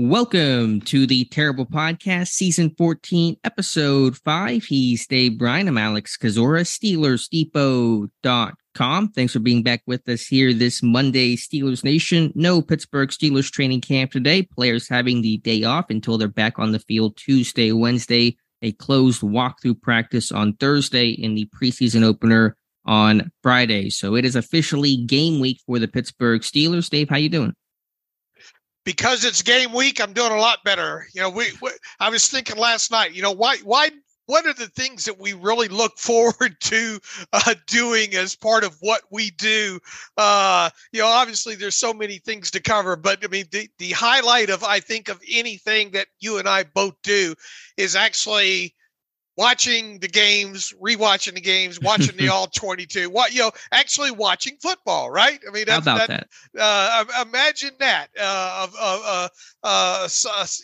Welcome to the Terrible Podcast, Season 14, Episode 5. He's Dave Bryan. I'm Alex Kozora, SteelersDepot.com. Thanks for being back with us here this Monday, Steelers Nation. No Pittsburgh Steelers training camp today. Players having the day off until they're back on the field Tuesday, Wednesday. A closed walkthrough practice on Thursday in the preseason opener on Friday. So it is officially game week for the Pittsburgh Steelers. Dave, how you doing? Because it's game week, I'm doing a lot better. You know, we, we, I was thinking last night, you know, why why what are the things that we really look forward to uh, doing as part of what we do? Uh, you know, obviously there's so many things to cover, but I mean, the, the highlight of, I think, of anything that you and I both do is actually watching the games, rewatching the games, watching the all 22, what, you know, actually watching football, right? I mean, that's, How about that? that? Uh, imagine that, uh, of, uh, uh,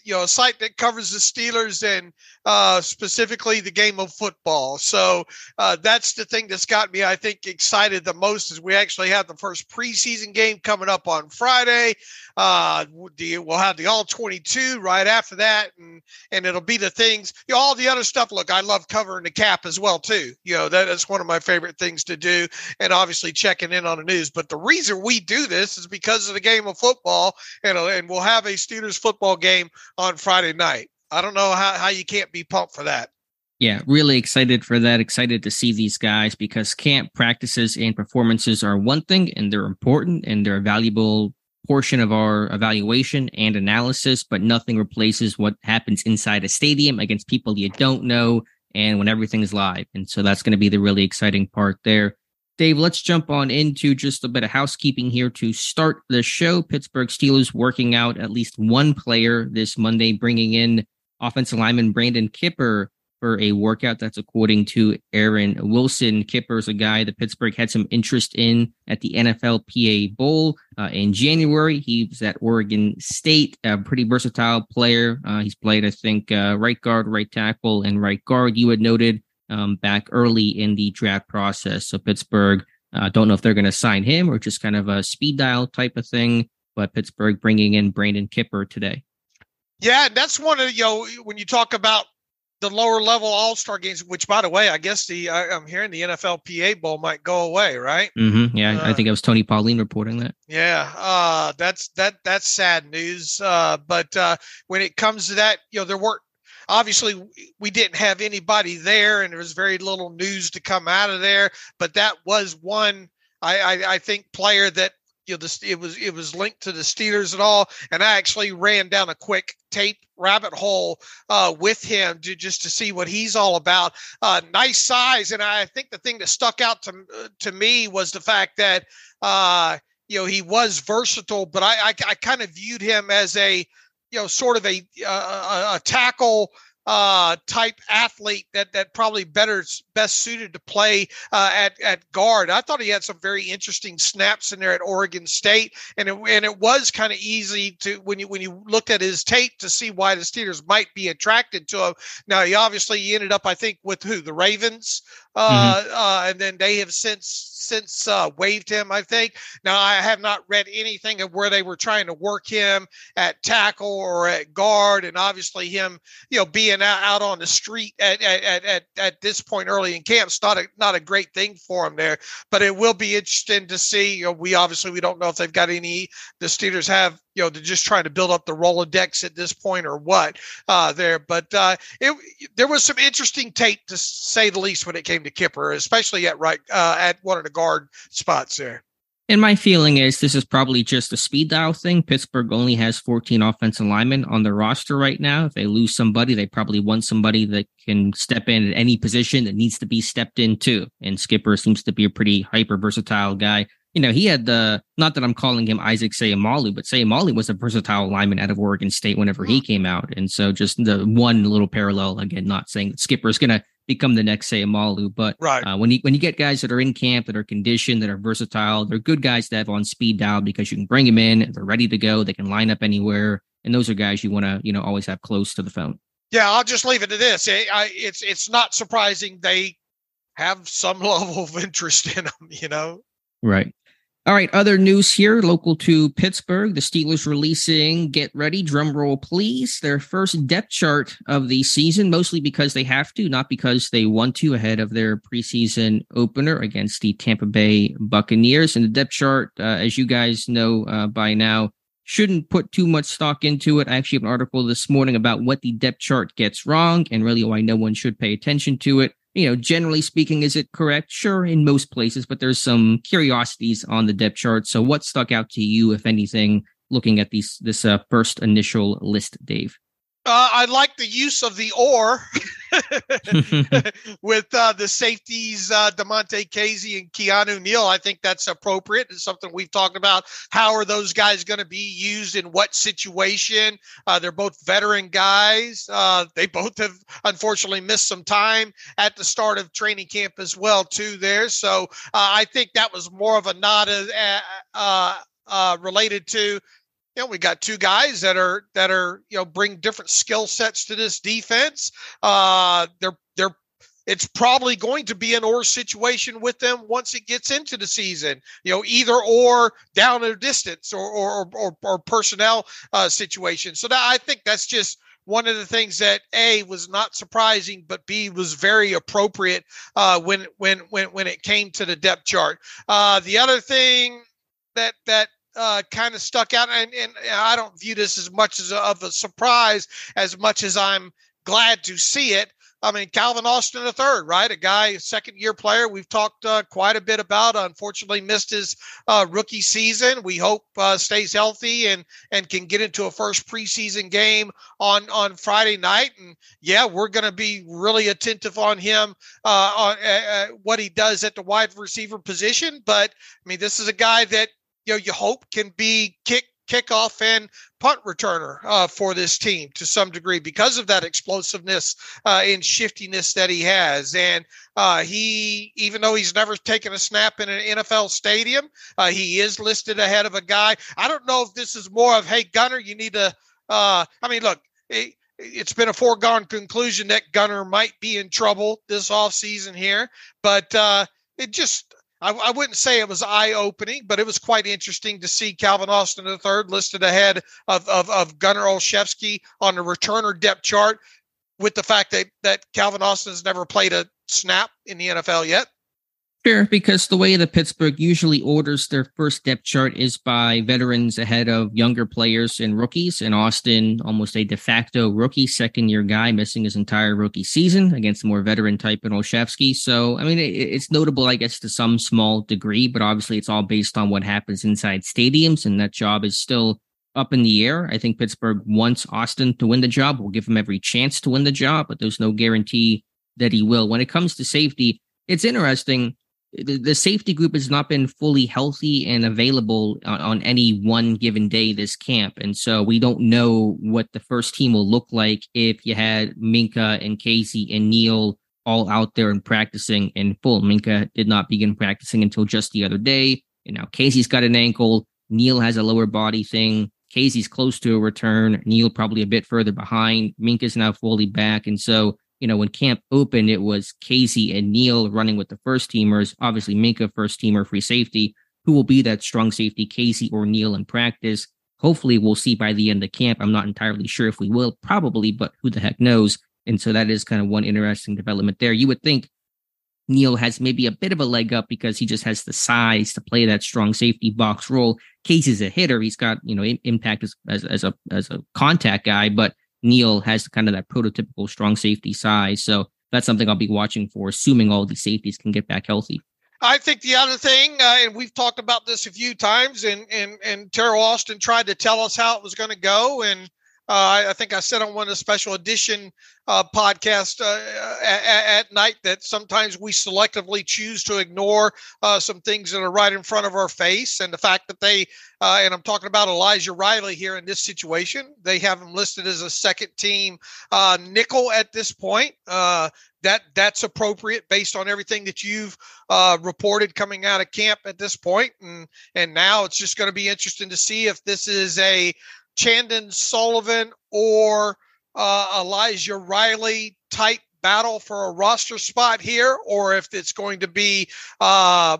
you know, a site that covers the Steelers and uh, specifically the game of football. So uh, that's the thing that's got me, I think, excited the most is we actually have the first preseason game coming up on Friday. Uh, we'll have the all 22 right after that, and and it'll be the things, you know, all the other stuff. Look, I love covering the cap as well too. You know, that is one of my favorite things to do, and obviously checking in on the news. But the reason we do this is because of the game of football, and and we'll have a Steelers football game on Friday night. I don't know how, how you can't be pumped for that. Yeah, really excited for that. Excited to see these guys because camp practices and performances are one thing and they're important and they're a valuable portion of our evaluation and analysis, but nothing replaces what happens inside a stadium against people you don't know and when everything is live. And so that's going to be the really exciting part there. Dave, let's jump on into just a bit of housekeeping here to start the show. Pittsburgh Steelers working out at least one player this Monday, bringing in offensive lineman Brandon Kipper for a workout. That's according to Aaron Wilson. Kipper is a guy that Pittsburgh had some interest in at the NFLPA Bowl uh, in January. He was at Oregon State, a pretty versatile player. Uh, he's played, I think, uh, right guard, right tackle, and right guard. You had noted um, back early in the draft process. So Pittsburgh, uh, don't know if they're going to sign him or just kind of a speed dial type of thing. But Pittsburgh bringing in Brandon Kipper today. Yeah, that's one of you know when you talk about the lower level All Star games, which by the way, I guess the I, am hearing the NFLPA Bowl might go away, right? Mm-hmm. Yeah, uh, I think it was Tony Pauline reporting that. Yeah, uh, that's that that's sad news. Uh, but uh, when it comes to that, you know, there weren't obviously we didn't have anybody there, and there was very little news to come out of there. But that was one I, I, I think player that you know, this, it was it was linked to the Steelers and all. And I actually ran down a quick tape rabbit hole uh, with him to just to see what he's all about. Uh, nice size, and I think the thing that stuck out to to me was the fact that uh, you know he was versatile, but I I, I kind of viewed him as a you know sort of a uh, a, a tackle uh, type athlete that that probably better best suited to play uh, at at guard. I thought he had some very interesting snaps in there at Oregon State, and it, and it was kind of easy to when you when you looked at his tape to see why the Steelers might be attracted to him. Now he obviously he ended up I think with who the Ravens, uh, mm-hmm. uh, and then they have since since uh, waived him. I think now I have not read anything of where they were trying to work him at tackle or at guard, and obviously him you know being out, out on the street at, at at at this point early in camp is not a not a great thing for him there. But it will be interesting to see. You know, we obviously we don't know if they've got any. The Steelers have you know they're just trying to build up the Rolodex at this point or what uh, there. But uh, it there was some interesting tape to say the least when it came to Kipper, especially at right uh, at one of the guard spots there. And my feeling is this is probably just a speed dial thing. Pittsburgh only has 14 offensive linemen on their roster right now. If they lose somebody, they probably want somebody that can step in at any position that needs to be stepped into. And Kipper seems to be a pretty hyper versatile guy. You know, he had the not that I'm calling him Isaac Seumalo, but Seumalo was a versatile lineman out of Oregon State whenever he came out. And so just the one little parallel again, not saying that Kipper is gonna become the next Seumalo, but right. uh, when you when you get guys that are in camp that are conditioned, that are versatile, they're good guys to have on speed dial because you can bring them in, they're ready to go, they can line up anywhere, and those are guys you want to you know always have close to the phone. Yeah, I'll just leave it to this. I It's it's not surprising they have some level of interest in them, you know. Right. All right, other news here, local to Pittsburgh. The Steelers releasing, get ready, drum roll, please, their first depth chart of the season, mostly because they have to, not because they want to, ahead of their preseason opener against the Tampa Bay Buccaneers. And the depth chart, uh, as you guys know uh, by now, shouldn't put too much stock into it. I actually have an article this morning about what the depth chart gets wrong and really why no one should pay attention to it you know, generally speaking, is it correct? Sure, in most places, but there's some curiosities on the depth chart. So, what stuck out to you, if anything, looking at these this uh, first initial list, Dave? Uh, I like the use of the or with uh, the safeties, uh, Damontae Kazee and Keanu Neal. I think that's appropriate. It's something we've talked about. How are those guys going to be used in what situation? Uh, they're both veteran guys. Uh, they both have unfortunately missed some time at the start of training camp as well, too. There, so uh, I think that was more of a nod uh, related to you know, we got two guys that are that are you know bring different skill sets to this defense. Uh, they're they're it's probably going to be an or situation with them once it gets into the season. You know, either or down a distance or or or, or personnel uh, situation. So that I think that's just one of the things that a was not surprising, but b was very appropriate uh, when when when when it came to the depth chart. Uh, the other thing that that uh, kind of stuck out, and, and I don't view this as much as a, of a surprise as much as I'm glad to see it. I mean, Calvin Austin III, right? A guy, second year player we've talked uh, quite a bit about. Unfortunately, missed his uh, rookie season. We hope uh, stays healthy and and can get into a first preseason game on on Friday night. And yeah, we're going to be really attentive on him uh, on what he does at the wide receiver position. But I mean, this is a guy that you know you hope can be kick kickoff and punt returner uh, for this team to some degree because of that explosiveness uh, and shiftiness that he has. And uh, he, even though he's never taken a snap in an NFL stadium, uh, he is listed ahead of a guy. I don't know if this is more of, hey, Gunner, you need to. Uh, I mean, look. It, it's been a foregone conclusion that Gunner might be in trouble this offseason here, but uh, it just I, I wouldn't say it was eye opening, but it was quite interesting to see Calvin Austin III listed ahead of, of, of Gunner Olszewski on the returner depth chart with the fact that, that Calvin Austin has never played a snap in the NFL yet. Sure, because the way that Pittsburgh usually orders their first depth chart is by veterans ahead of younger players and rookies. And Austin, almost a de facto rookie, second year guy, missing his entire rookie season against more veteran type in Olszewski. So, I mean, it, it's notable, I guess, to some small degree, but obviously it's all based on what happens inside stadiums. And that job is still up in the air. I think Pittsburgh wants Austin to win the job. We'll give him every chance to win the job, but there's no guarantee that he will. When it comes to safety, it's interesting the, the safety group has not been fully healthy and available on, on, any one given day this camp. And so we don't know what the first team will look like if you had Minkah and Kazee and Neal all out there and practicing in full. Minkah did not begin practicing until just the other day. And now Kazee's got an ankle. Neal has a lower body thing. Kazee's close to a return. Neal probably a bit further behind. Minkah's now fully back. And so you know, when camp opened, it was Kazee and Neal running with the first teamers. Obviously, Minkah, first teamer, free safety. Who will be that strong safety, Kazee or Neal in practice? Hopefully, we'll see by the end of camp. I'm not entirely sure if we will, probably, but who the heck knows? And so that is kind of one interesting development there. You would think Neal has maybe a bit of a leg up because he just has the size to play that strong safety box role. Kazee's a hitter. He's got, you know, impact as, as, as a as a contact guy, but Neal has kind of that prototypical strong safety size. So that's something I'll be watching for, assuming all these safeties can get back healthy. I think the other thing, uh, and we've talked about this a few times, and and and Teryl Austin tried to tell us how it was going to go, and Uh, I, I, think I said on one of the special edition uh, podcasts uh, at, at, night that sometimes we selectively choose to ignore uh, some things that are right in front of our face. And the fact that they, uh, and I'm talking about Elijah Riley here in this situation, they have him listed as a second team uh, nickel at this point. that that's appropriate based on everything that you've reported coming out of camp at this point, and and now it's just going to be interesting to see if this is a Chandon Sullivan or uh, Elijah Riley type battle for a roster spot here, or if it's going to be uh,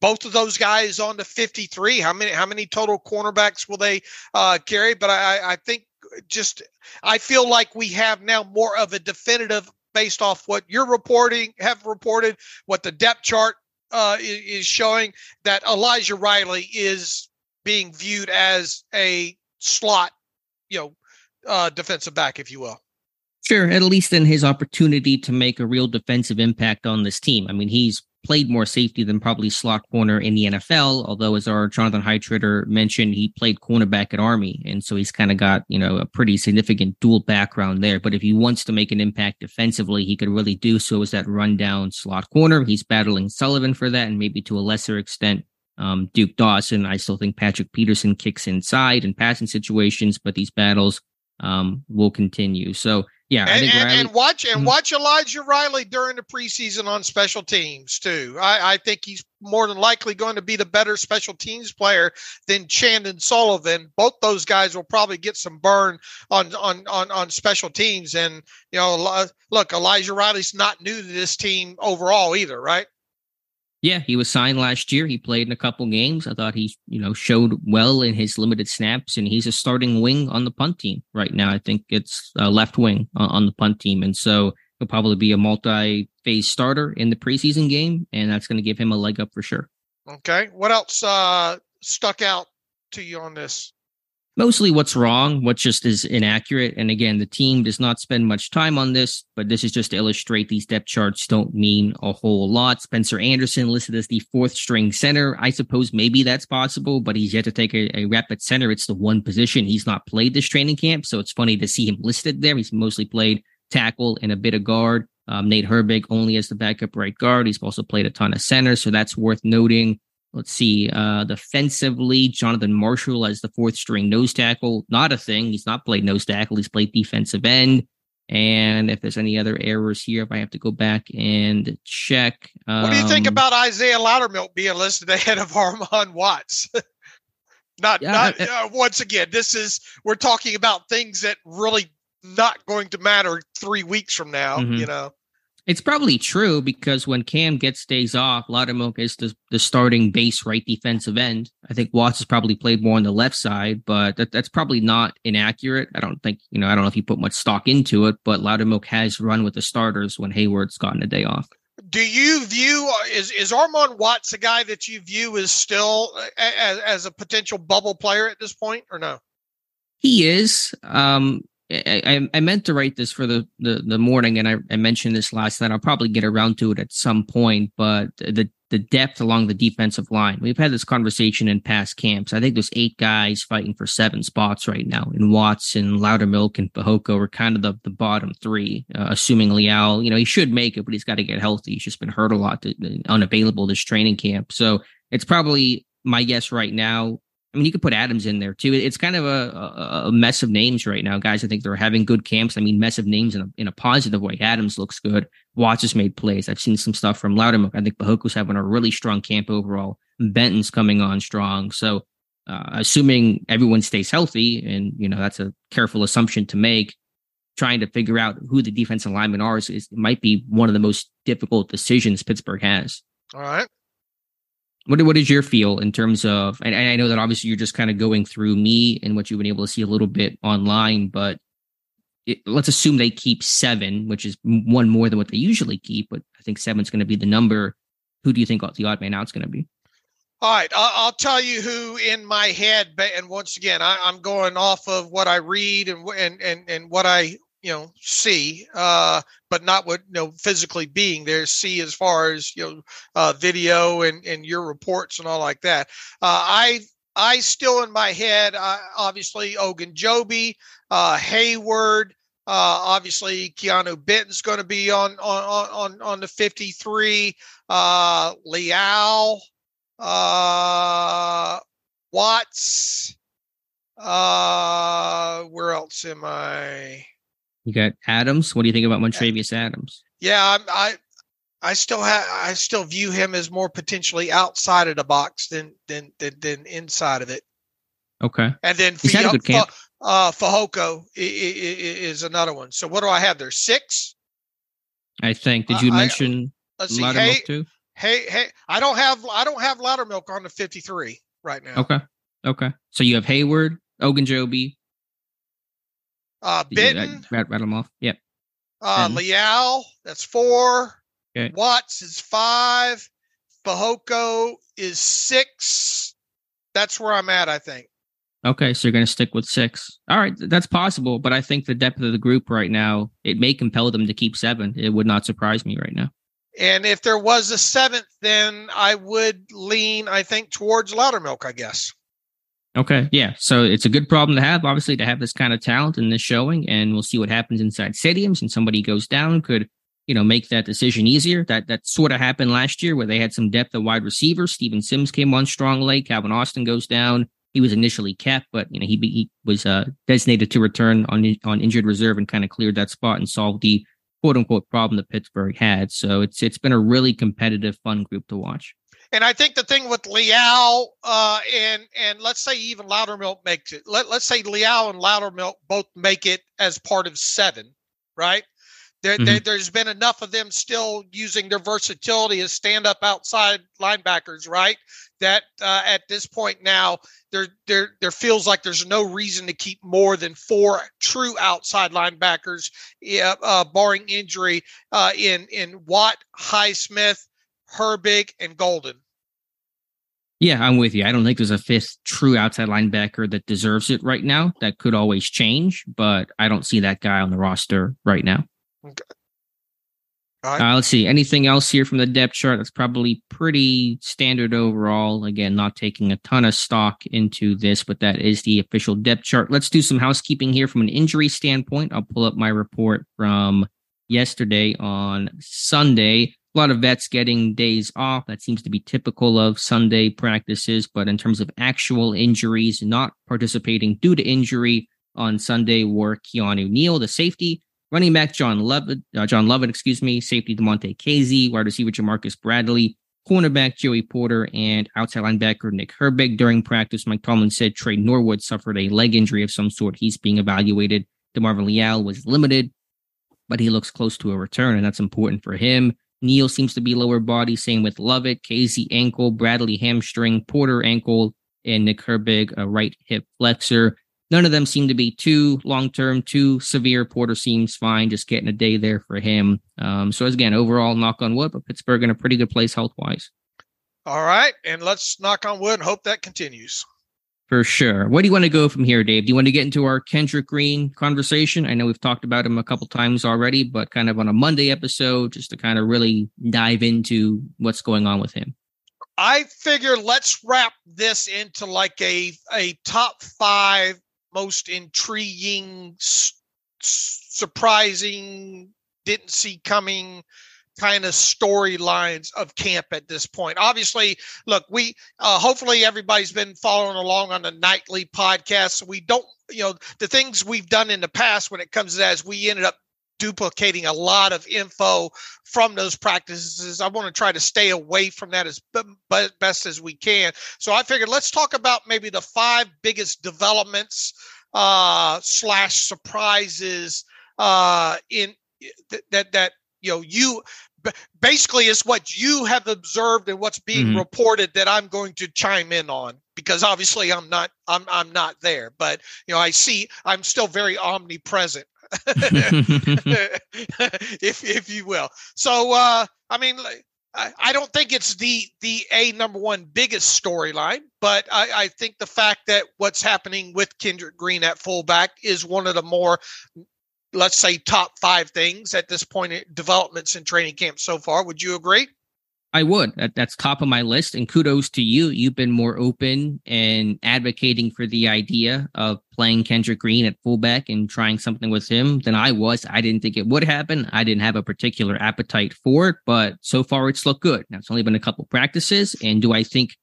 both of those guys on the 53. How many how many total cornerbacks will they uh, carry? But I, I think just I feel like we have now more of a definitive based off what you're reporting, have reported, what the depth chart uh, is showing that Elijah Riley is being viewed as a slot, you know, uh, defensive back, if you will. Sure, at least in his opportunity to make a real defensive impact on this team. I mean, he's played more safety than probably slot corner in the NFL. Although, as our Jonathan Heitritter mentioned, he played cornerback at Army, and so he's kind of got you know a pretty significant dual background there. But if he wants to make an impact defensively, he could really do so as that rundown slot corner. He's battling Sullivan for that, and maybe to a lesser extent um, Duke Dawson. I still think Patrick Peterson kicks inside in passing situations, but these battles um, will continue. So yeah, and, and, Riley, and, watch and mm-hmm. watch Elijah Riley during the preseason on special teams too. I, I, think he's more than likely going to be the better special teams player than Chandon Sullivan. Both those guys will probably get some burn on on on, on special teams. And you know, look, Elijah Riley's not new to this team overall either, right? Yeah, he was signed last year. He played in a couple games. I thought he, you know, showed well in his limited snaps, and he's a starting wing on the punt team right now. I think it's uh, left wing on the punt team, and so he'll probably be a multi-phase starter in the preseason game, and that's going to give him a leg up for sure. Okay, what else uh, stuck out to you on this? Mostly what's wrong, what just is inaccurate. And again, the team does not spend much time on this, but this is just to illustrate these depth charts don't mean a whole lot. Spencer Anderson listed as the fourth string center. I suppose maybe that's possible, but he's yet to take a, a rep at center. It's the one position he's not played this training camp. So it's funny to see him listed there. He's mostly played tackle and a bit of guard. Um, Nate Herbig only as the backup right guard. He's also played a ton of center. So that's worth noting. Let's see. Uh, defensively, Jonathan Marshall as the fourth string nose tackle. Not a thing. He's not played nose tackle. He's played defensive end. And if there's any other errors here, if I have to go back and check. Um, what do you think um, about Isaiah Loudermilk being listed ahead of Armon Watts? not, yeah, not uh, once again, this is, we're talking about things that really not going to matter three weeks from now, mm-hmm. you know? It's probably true because when Cam gets days off, Loudermilk is the, the starting base right defensive end. I think Watts has probably played more on the left side, but that, that's probably not inaccurate. I don't think, you know, I don't know if you put much stock into it, but Loudermilk has run with the starters when Heyward's gotten a day off. Do you view is is Armon Watts a guy that you view as still as, as a potential bubble player at this point or no? He is. Um, I, I meant to write this for the, the, the morning, and I, I mentioned this last night. I'll probably get around to it at some point, but the the depth along the defensive line. We've had this conversation in past camps. I think there's eight guys fighting for seven spots right now. And Watson, Loudermilk, and Fehoko are kind of the, the bottom three, uh, assuming Leal, you know, he should make it, but he's got to get healthy. He's just been hurt a lot, to, unavailable this training camp. So it's probably my guess right now. I mean, you could put Adams in there too. It's kind of a, a, mess of names right now, guys. I think they're having good camps. I mean, mess of names in a, in a positive way. Adams looks good. Watts has made plays. I've seen some stuff from Loudermilk. I think Fehoko's having a really strong camp overall. Benton's coming on strong. So, uh, assuming everyone stays healthy, and you know that's a careful assumption to make, trying to figure out who the defensive linemen are is, is might be one of the most difficult decisions Pittsburgh has. All right. What what is your feel in terms of? And, and I know that obviously you're just kind of going through me and what you've been able to see a little bit online, but it, let's assume they keep seven, which is one more than what they usually keep. But I think seven's going to be the number. Who do you think the odd man out's going to be? All right, I'll, tell you who in my head, and once again, I, am going off of what I read and and and and what I you know see uh but not what you know physically being there see as far as you know uh video and and your reports and all like that uh i I still in my head, uh, obviously Ogunjobi, uh, Heyward, uh, obviously Keanu Benton's going to be on on on on the 53. Uh, Leal, uh, Watts. Uh, where else am I? You got Adams. What do you think about Montravius Adams? Yeah, I, I I still have I still view him as more potentially outside of the box than than than, than inside of it. Okay. And then He's a uh is another one. So what do I have there? Six? I think. Did you I- mention Let's see. Loudermilk Hey, too? hey, hey! I don't have I don't have Loudermilk on the fifty three right now. Okay. Okay. So you have Heyward, Ogunjobi. Uh, you- Benton, I- rattle them off. Yep. uh. Leal, that's four. Okay. Watts is five. Fehoko is six. That's where I'm at. I think. Okay, so you're going to stick with six. All right, that's possible, but I think the depth of the group right now it may compel them to keep seven. It would not surprise me right now. And if there was a seventh, then I would lean, I think, towards Loudermilk, I guess. Okay, yeah. So it's a good problem to have, obviously, to have this kind of talent in this showing, and we'll see what happens inside stadiums. And somebody goes down could, you know, make that decision easier. That that sort of happened last year where they had some depth at wide receiver. Steven Sims came on strong late. Calvin Austin goes down. He was initially kept, but you know he, he was uh, designated to return on on injured reserve and kind of cleared that spot and solved the quote unquote problem that Pittsburgh had. So it's it's been a really competitive, fun group to watch. And I think the thing with Leal uh, and and let's say even Loudermilk makes it. Let, let's say Leal and Loudermilk both make it as part of seven, right? There, there, there's been enough of them still using their versatility as stand up outside linebackers, right? That uh, at this point now, there, there, there feels like there's no reason to keep more than four true outside linebackers, yeah, uh, barring injury, uh, in in Watt, Highsmith, Herbig, and Golden. Yeah, I'm with you. I don't think there's a fifth true outside linebacker that deserves it right now. That could always change, but I don't see that guy on the roster right now. All right. Uh, let's see. Anything else here from the depth chart? That's probably pretty standard overall. Again, not taking a ton of stock into this, but that is the official depth chart. Let's do some housekeeping here from an injury standpoint. I'll pull up my report from yesterday on Sunday. A lot of vets getting days off. That seems to be typical of Sunday practices. But in terms of actual injuries, not participating due to injury on Sunday were Keanu Neal, the safety, running back John Lovett, uh, John Lovett, excuse me, safety Damontae Kazee, wide receiver Jamarcus Bradley, cornerback Joey Porter, and outside linebacker Nick Herbig. During practice, Mike Tomlin said Tre Norwood suffered a leg injury of some sort. He's being evaluated. DeMarvin Leal was limited, but he looks close to a return, and that's important for him. Neal seems to be lower body. Same with Lovett, Kazee ankle, Bradley hamstring, Porter ankle, and Nick Herbig a right hip flexor. None of them seem to be too long term, too severe. Porter seems fine, just getting a day there for him. Um, so, again, overall, knock on wood, but Pittsburgh in a pretty good place health wise. All right, and let's knock on wood and hope that continues. For sure. Where do you want to go from here, Dave? Do you want to get into our Kendrick Green conversation? I know we've talked about him a couple times already, but kind of on a Monday episode, just to kind of really dive into what's going on with him. I figure let's wrap this into like a a top five most intriguing, s- surprising, didn't see coming kind of storylines of camp at this point. Obviously, look, we uh, hopefully everybody's been following along on the nightly podcast. So we don't, you know, the things we've done in the past when it comes to that is we ended up duplicating a lot of info from those practices. I want to try to stay away from that as b- best as we can. So I figured let's talk about maybe the five biggest developments uh, slash surprises uh, in th- that that you know you basically is what you have observed and what's being Mhm. reported that I'm going to chime in on because obviously I'm not I'm I'm not there but you know I see I'm still very omnipresent if if you will. So uh, I mean, I, I don't think it's the the a number one biggest storyline, but I, I think the fact that what's happening with Kendrick Green at fullback is one of the more let's say top five things at this point in developments in training camp so far. Would you agree? I would. That, that's top of my list. And kudos to you. You've been more open and advocating for the idea of playing Kendrick Green at fullback and trying something with him than I was. I didn't think it would happen. I didn't have a particular appetite for it, but so far it's looked good. Now it's only been a couple practices. And do I think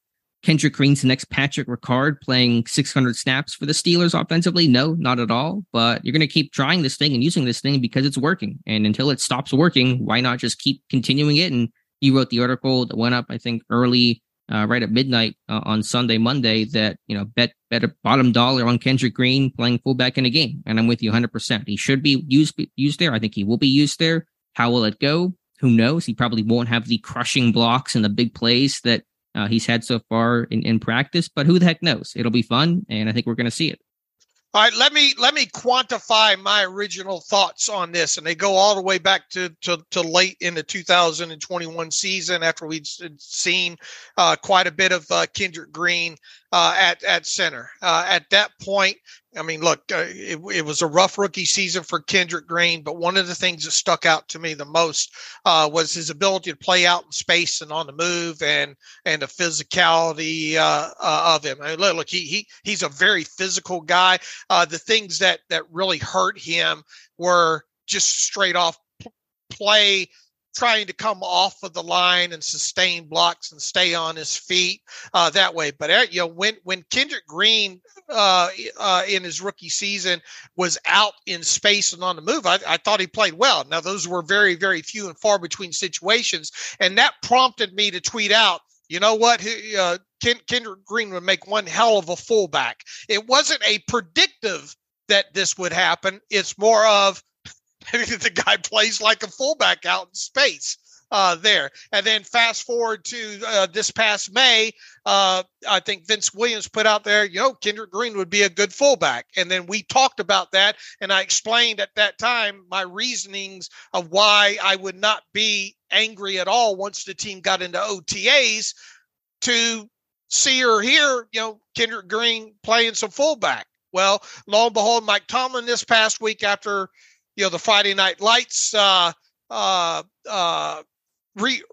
Kendrick Green's the next Patrick Ricard playing 600 snaps for the Steelers offensively? No, not at all. But you're going to keep trying this thing and using this thing because it's working. And until it stops working, why not just keep continuing it? And you wrote the article that went up, I think, early, uh, right at midnight uh, on Sunday, Monday, that you know bet bet a bottom dollar on Kendrick Green playing fullback in a game. And I'm with you 100. percent He should be used used there. I think he will be used there. How will it go? Who knows? He probably won't have the crushing blocks and the big plays that uh, he's had so far in, in practice, but who the heck knows? It'll be fun, and I think we're going to see it. All right, let me let me quantify my original thoughts on this, and they go all the way back to to, to late in the 2021 season after we'd seen uh, quite a bit of uh, Kendrick Green uh, at at center. Uh, at that point, I mean, look, uh, it, it, was a rough rookie season for Kendrick Green, but one of the things that stuck out to me the most uh, was his ability to play out in space and on the move, and and the physicality uh, uh of him. I mean, look, look, he he he's a very physical guy. Uh, the things that that really hurt him were just straight off play trying to come off of the line and sustain blocks and stay on his feet uh, that way. But uh, you know, when when Kendrick Green uh, uh, in his rookie season was out in space and on the move, I, I, thought he played well. Now those were very very few and far between situations, and that prompted me to tweet out. You know what? Uh, Kendrick Green would make one hell of a fullback. It wasn't a predictive that this would happen. It's more of the guy plays like a fullback out in space. Uh, there. And then fast forward to uh, this past May, uh, I think Vince Williams put out there, you know, Kendrick Green would be a good fullback. And then we talked about that. And I explained at that time my reasonings of why I would not be angry at all once the team got into OTAs to see or hear, you know, Kendrick Green playing some fullback. Well, lo and behold, Mike Tomlin this past week after you know the Friday Night Lights, uh, uh, uh, re-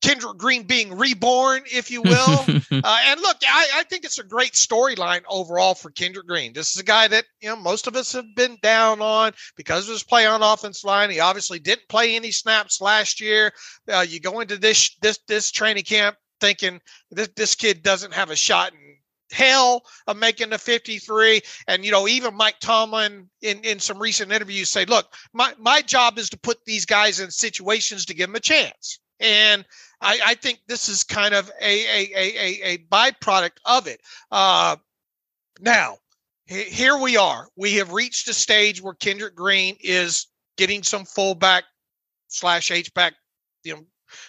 Kendrick Green being reborn, if you will. uh, and look, I, I, think it's a great storyline overall for Kendrick Green. This is a guy that you know most of us have been down on because of his play on offense line. He obviously didn't play any snaps last year. Uh, you go into this this this training camp thinking this this kid doesn't have a shot in hell of making the 53. And, you know, even Mike Tomlin in, in some recent interviews say, look, my, my job is to put these guys in situations to give them a chance. And I, I think this is kind of a, a, a, a byproduct of it. Uh, now, here we are. We have reached a stage where Kendrick Green is getting some fullback slash H back, you know,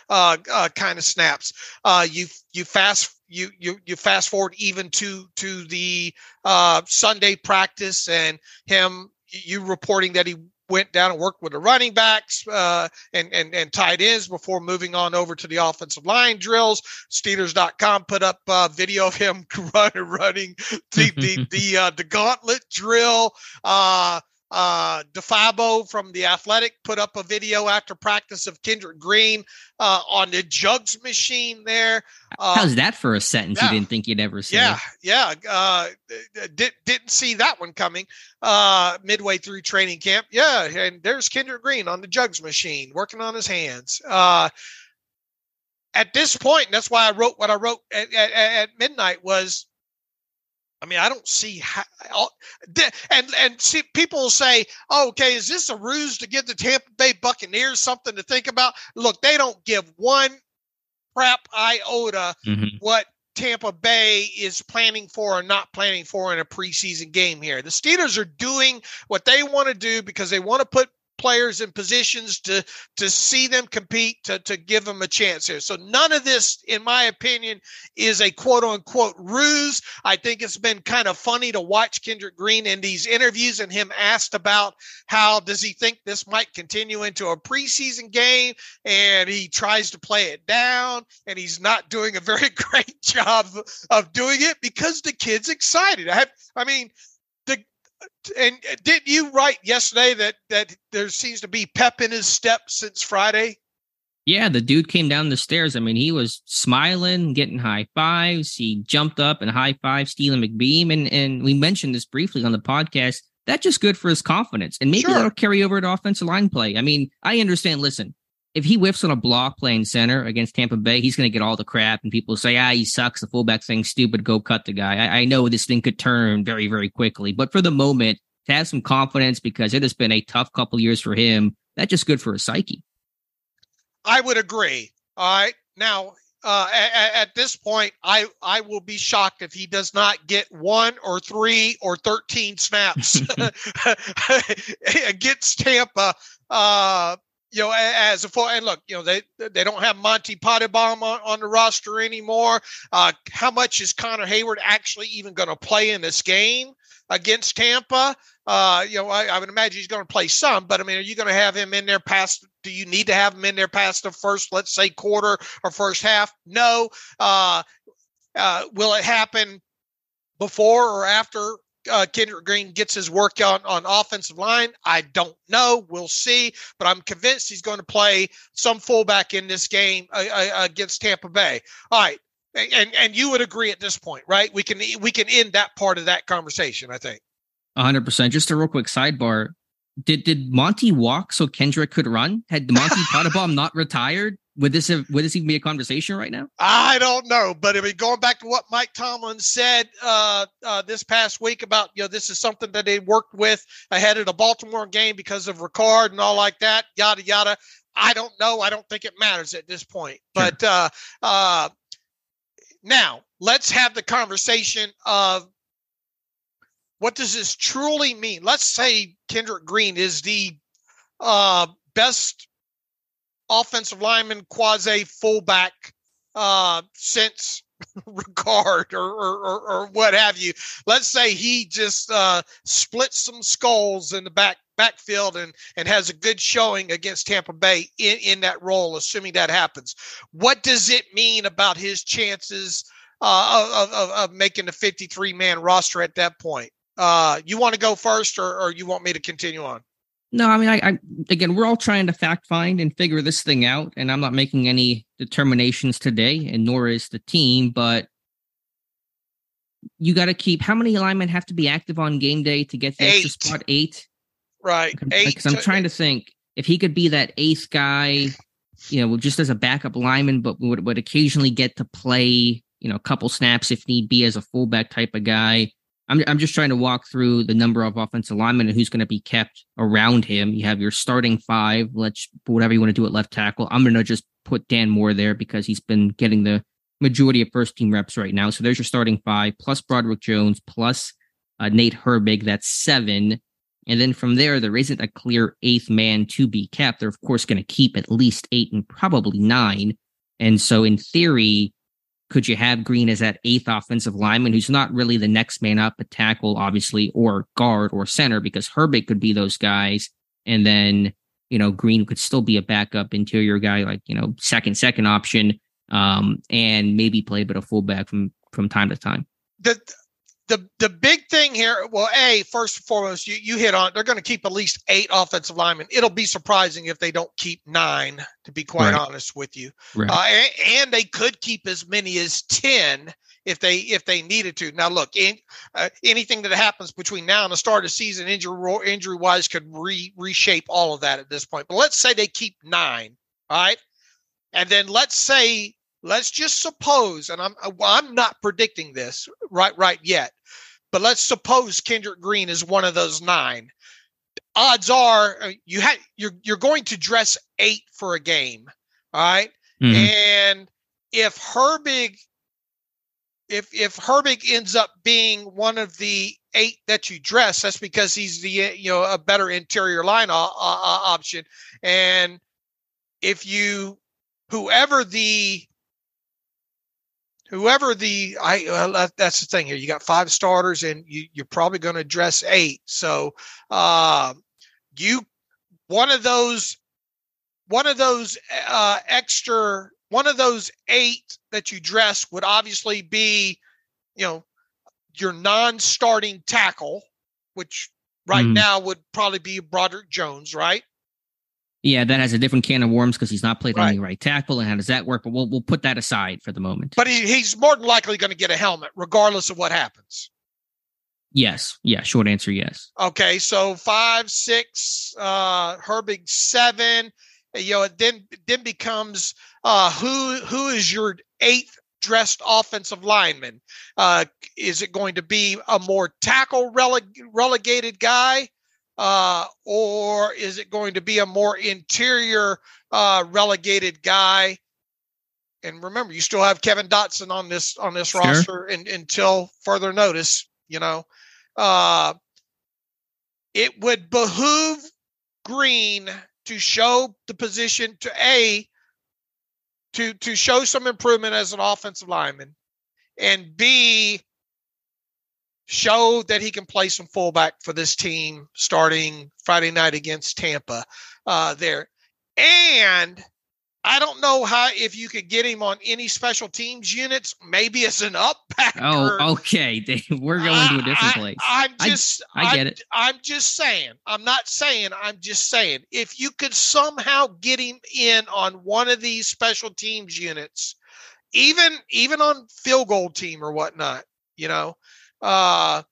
uh, uh, kind of snaps. Uh, you you fast you you you fast forward even to to the uh, Sunday practice and him you reporting that he went down and worked with the running backs uh, and, and and tight ends before moving on over to the offensive line drills. Steelers.com put up uh, video of him running running the the the, uh, the gauntlet drill. Uh, DeFabo from the Athletic put up a video after practice of Kendrick Green uh, on the jugs machine there. Uh, How's that for a sentence yeah, you didn't think you'd ever see? Yeah, yeah. Uh, did, didn't see that one coming uh, midway through training camp. Yeah, and there's Kendrick Green on the jugs machine working on his hands. Uh, at this point, that's why I wrote what I wrote at, at, at midnight was I mean, I don't see how. And and see, people say, oh, "Okay, is this a ruse to give the Tampa Bay Buccaneers something to think about?" Look, they don't give one crap iota mm-hmm. what Tampa Bay is planning for or not planning for in a preseason game here. The Steelers are doing what they want to do because they want to put players in positions to to see them compete to to give them a chance here. So none of this, in my opinion, is a quote unquote ruse. I think it's been kind of funny to watch Kendrick Green in these interviews and him asked about how does he think this might continue into a preseason game, and he tries to play it down, and he's not doing a very great job of doing it because the kid's excited. I have, I mean, and uh, didn't you write yesterday that that there seems to be pep in his step since Friday? Yeah, the dude came down the stairs. I mean, he was smiling, getting high fives. He jumped up and high five Steven McBeam. And and we mentioned this briefly on the podcast. That's just good for his confidence. And maybe sure. that'll carry over to offensive line play. I mean, I understand, listen, if he whiffs on a block playing center against Tampa Bay, he's going to get all the crap, and people say, "Ah, he sucks. The fullback thing's stupid. Go cut the guy." I, I, know this thing could turn very, very quickly, but for the moment, to have some confidence because it has been a tough couple years for him, that's just good for his psyche. I would agree. All right, now uh, at, at, this point, I I will be shocked if he does not get one or three or thirteen snaps against Tampa. Uh, you know, as a full and look, you know, they they don't have Monte Pottebaum on, on the roster anymore. Uh, how much is Connor Heyward actually even going to play in this game against Tampa? Uh, you know, I, I would imagine he's going to play some, but I mean, are you going to have him in there past? Do you need to have him in there past the first, let's say, quarter or first half? No. Uh, uh, will it happen before or after uh, Kendrick Green gets his work on on offensive line. I don't know. We'll see. But I'm convinced he's going to play some fullback in this game uh, uh, against Tampa Bay. All right. And and you would agree at this point, right? We can we can end that part of that conversation. I think. 100. percent Just a real quick sidebar. Did did Monte walk so Kendrick could run? Had Monte Pottebaum not retired? Would this have would this even be a conversation right now? I don't know, but I mean, going back to what Mike Tomlin said uh, uh, this past week about you know this is something that they worked with ahead of the Baltimore game because of Ricard and all like that, yada yada. I don't know. I don't think it matters at this point. Sure. But uh, uh, now let's have the conversation of what does this truly mean. Let's say Kendrick Green is the uh, best offensive lineman, quasi fullback uh, since Ricard or, or, or, what have you. Let's say he just uh, splits some skulls in the back backfield and and has a good showing against Tampa Bay in, in that role, assuming that happens. What does it mean about his chances uh, of, of, of making the 53 man roster at that point? Uh, you want to go first, or, or you want me to continue on? No, I mean, I, I, again, we're all trying to fact find and figure this thing out, and I'm not making any determinations today, and nor is the team. But you got to keep how many linemen have to be active on game day to get the eight. extra spot? Eight, right? Because I'm trying to think if he could be that eighth guy, you know, just as a backup lineman, but would would occasionally get to play, you know, a couple snaps if need be as a fullback type of guy. I'm I'm just trying to walk through the number of offensive linemen and who's going to be kept around him. You have your starting five. Let's whatever you want to do at left tackle. I'm going to just put Dan Moore there because he's been getting the majority of first team reps right now. So there's your starting five plus Broderick Jones plus uh, Nate Herbig. That's seven. And then from there, there isn't a clear eighth man to be kept. They're of course going to keep at least eight and probably nine. And so in theory, could you have Green as that eighth offensive lineman who's not really the next man up, a tackle, obviously, or guard or center, because Herbig could be those guys. And then, you know, Green could still be a backup interior guy, like, you know, second, second option, um, and maybe play a bit of fullback from from time to time. The the big thing here, well, a first and foremost, you you hit on. They're going to keep at least eight offensive linemen. It'll be surprising if they don't keep nine. To be quite right. honest with you, right. uh, and, and, they could keep as many as ten if they if they needed to. Now, look, in, uh, anything that happens between now and the start of season, injury injury wise, could re, reshape all of that at this point. But let's say they keep nine, all right, and then let's say let's just suppose, and I'm I'm not predicting this right right yet, but let's suppose Kendrick Green is one of those nine. Odds are uh, you had you're you're going to dress eight for a game, all right? mm-hmm. And if Herbig if if Herbig ends up being one of the eight that you dress, that's because he's the you know a better interior line uh, uh, option. And if you whoever the whoever the I uh, that's the thing here. You got five starters, and you, you're probably going to dress eight. So uh, you one of those one of those uh, extra one of those eight that you dress would obviously be you know your non-starting tackle, which right mm. now would probably be Broderick Jones, right? Yeah, that has a different can of worms because he's not played Right. any right tackle. And how does that work? But we'll we'll put that aside for the moment. But he, he's more than likely going to get a helmet, regardless of what happens. yes, yeah. Short answer, yes. Okay, so five, six, uh, Herbig seven. You know, it then then becomes uh, who who is your eighth dressed offensive lineman? Uh, is it going to be a more tackle releg- relegated guy, uh, or is it going to be a more interior uh, relegated guy? And remember, you still have Kevin Dotson on this on this Sure. roster in, until further notice. You know, uh, it would behoove Green to show the position to a to to show some improvement as an offensive lineman, and b show that he can play some fullback for this team starting Friday night against Tampa. Uh, there, and I don't know how if you could get him on any special teams units, maybe as an up backer. Oh, okay. We're going to a different I- place. I'm I- just, I get I'm- it. I'm just saying. I'm not saying. I'm just saying. If you could somehow get him in on one of these special teams units, even even on field goal team or whatnot, you know, uh,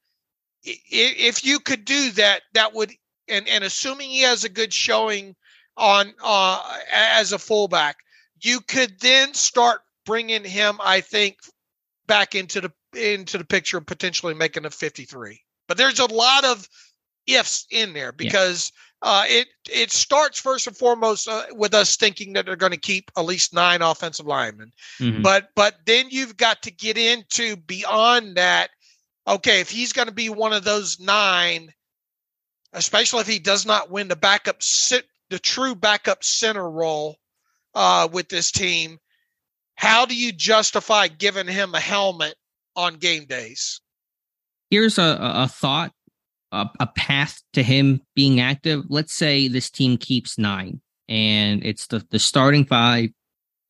if you could do that, that would, and and assuming he has a good showing on uh as a fullback, you could then start bringing him. I think back into the into the picture of potentially making a 53. But there's a lot of ifs in there because uh, it it starts first and foremost uh, with us thinking that they're going to keep at least nine offensive linemen. Mhm. But but then you've got to get into beyond that. Okay, if he's going to be one of those nine, especially if he does not win the backup sit the true backup center role uh, with this team, how do you justify giving him a helmet on game days? Here's a, a thought, a, a path to him being active. Let's say this team keeps nine and it's the, the starting five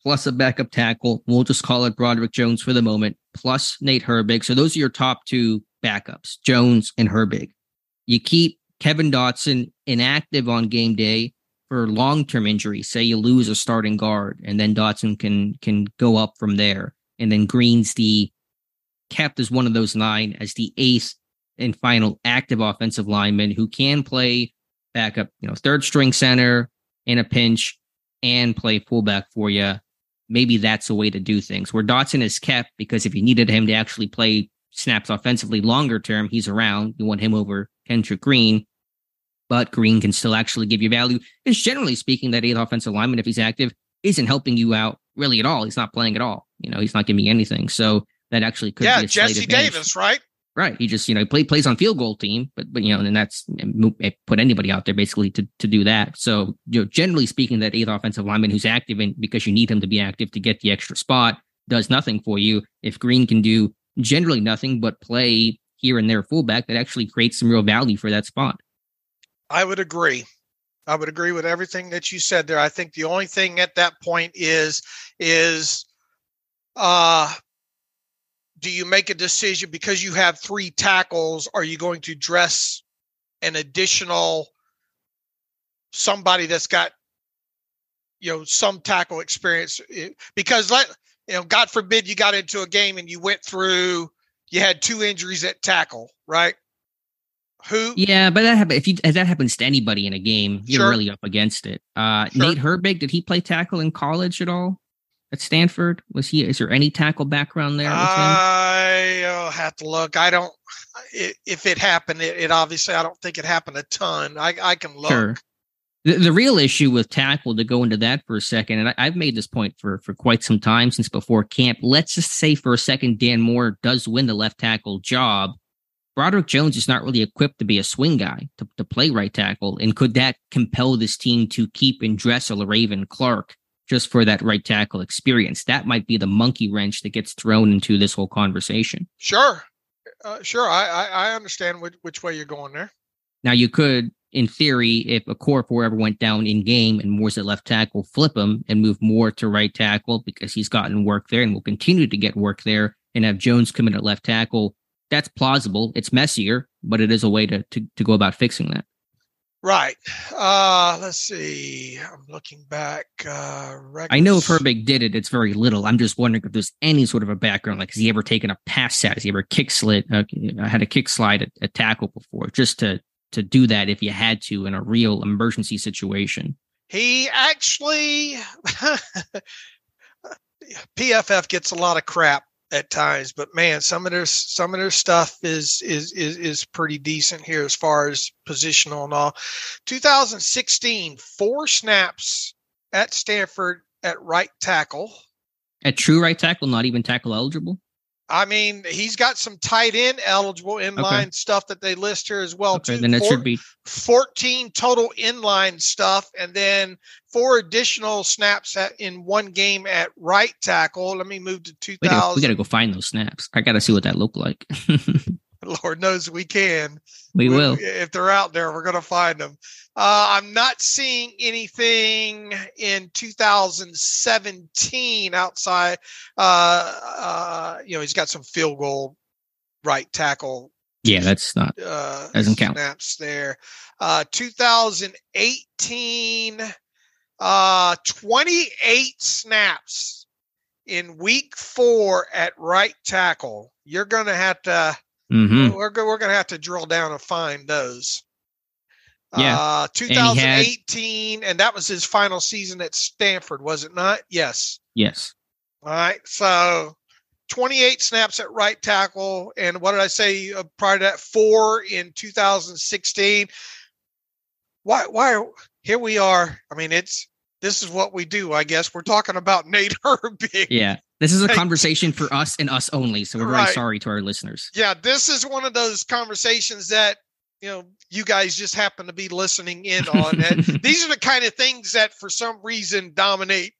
plus a backup tackle. We'll just call it Broderick Jones for the moment, plus Nate Herbig. So those are your top two backups, Jones and Herbig. You keep Kevin Dotson inactive on game day for long-term injury. Say you lose a starting guard, and then Dotson can can go up from there. And then Green's the kept as one of those nine as the eighth and final active offensive lineman who can play backup, you know, third string center in a pinch and play fullback for you. Maybe that's a way to do things. Where Dotson is kept because if you needed him to actually play snaps offensively longer term, he's around. You want him over Kendrick Green, but Green can still actually give you value. And generally speaking, that eighth offensive lineman, if he's active, isn't helping you out really at all. He's not playing at all. You know, he's not giving anything. So that actually could yeah, be a Jesse. Davis, right? Right. He just, you know, play, plays on field goal team, but, but, you know, and that's put anybody out there basically to, to do that. So, you know, generally speaking, that eighth offensive lineman who's active and because you need him to be active to get the extra spot does nothing for you. If Green can do generally nothing but play here and there fullback, that actually creates some real value for that spot. I would agree. I would agree with everything that you said there. I think the only thing at that point is is uh do you make a decision because you have three tackles are you going to dress an additional somebody that's got you know some tackle experience because let you know god forbid you got into a game and you went through you had two injuries at tackle right who Yeah, but that happen if you if that happens to anybody in a game, you're Sure. really up against it. Uh Sure. Nate Herbig, did he play tackle in college at all? At Stanford? Was he is there any tackle background there? I uh, have to look. I don't. if it happened, it, it obviously I don't think it happened a ton. I I can look. Sure. The, the real issue with tackle to go into that for a second, and I, I've made this point for for quite some time since before camp. Let's just say for a second, Dan Moore does win the left tackle job. Broderick Jones is not really equipped to be a swing guy to, to play right tackle, and could that compel this team to keep and dress a Raven Clark just for that right tackle experience? That might be the monkey wrench that gets thrown into this whole conversation. Sure, uh, sure. I, I I understand which which way you're going there. Now you could, in theory, if a core four ever went down in game and Moore's at left tackle, flip him and move Moore to right tackle because he's gotten work there and will continue to get work there, and have Jones come in at left tackle. That's plausible. It's messier, but it is a way to to, to go about fixing that. Right. Uh, let's see. I'm looking back. Uh, I know if Herbig did it, it's very little. I'm just wondering if there's any sort of a background. Like, has he ever taken a pass set? Has he ever kick slid? Uh, had a kick slide at a tackle before, just to to do that if you had to in a real emergency situation. He actually PFF gets a lot of crap at times, but man, some of their some of their stuff is is is is pretty decent here as far as positional and all. 2016, four snaps at Stanford at right tackle. At true right tackle, not even tackle eligible. I mean, he's got some tight end eligible inline okay. stuff that they list here as well. Okay, too. then that Four, should be 14 total inline stuff, and then four additional snaps at, in one game at right tackle. Let me move to 2000. We got to go find those snaps. I got to see what that looked like. Lord knows we can. We, we will. If they're out there, we're going to find them. Uh, I'm not seeing anything in 2017 outside. Uh, uh, you know, he's got some field goal right tackle. Yeah, that's not uh, doesn't count. Snaps there. Uh, 2018, uh, 28 snaps in week four at right tackle. You're going to have to. Mm-hmm. We're, we're going to have to drill down and find those. Yeah. Uh, 2018, and, had, and, that was his final season at Stanford, was it not? Yes. Yes. All right. So 28 snaps at right tackle. And what did I say uh, prior to that? Four in 2016. Why, why, here we are. I mean, it's, this is what we do, I guess. We're talking about Nate Herbig. Yeah. This is a conversation for us and us only. So we're right. very sorry to our listeners. Yeah. This is one of those conversations that you know you guys just happen to be listening in on it. These are the kind of things that for some reason dominate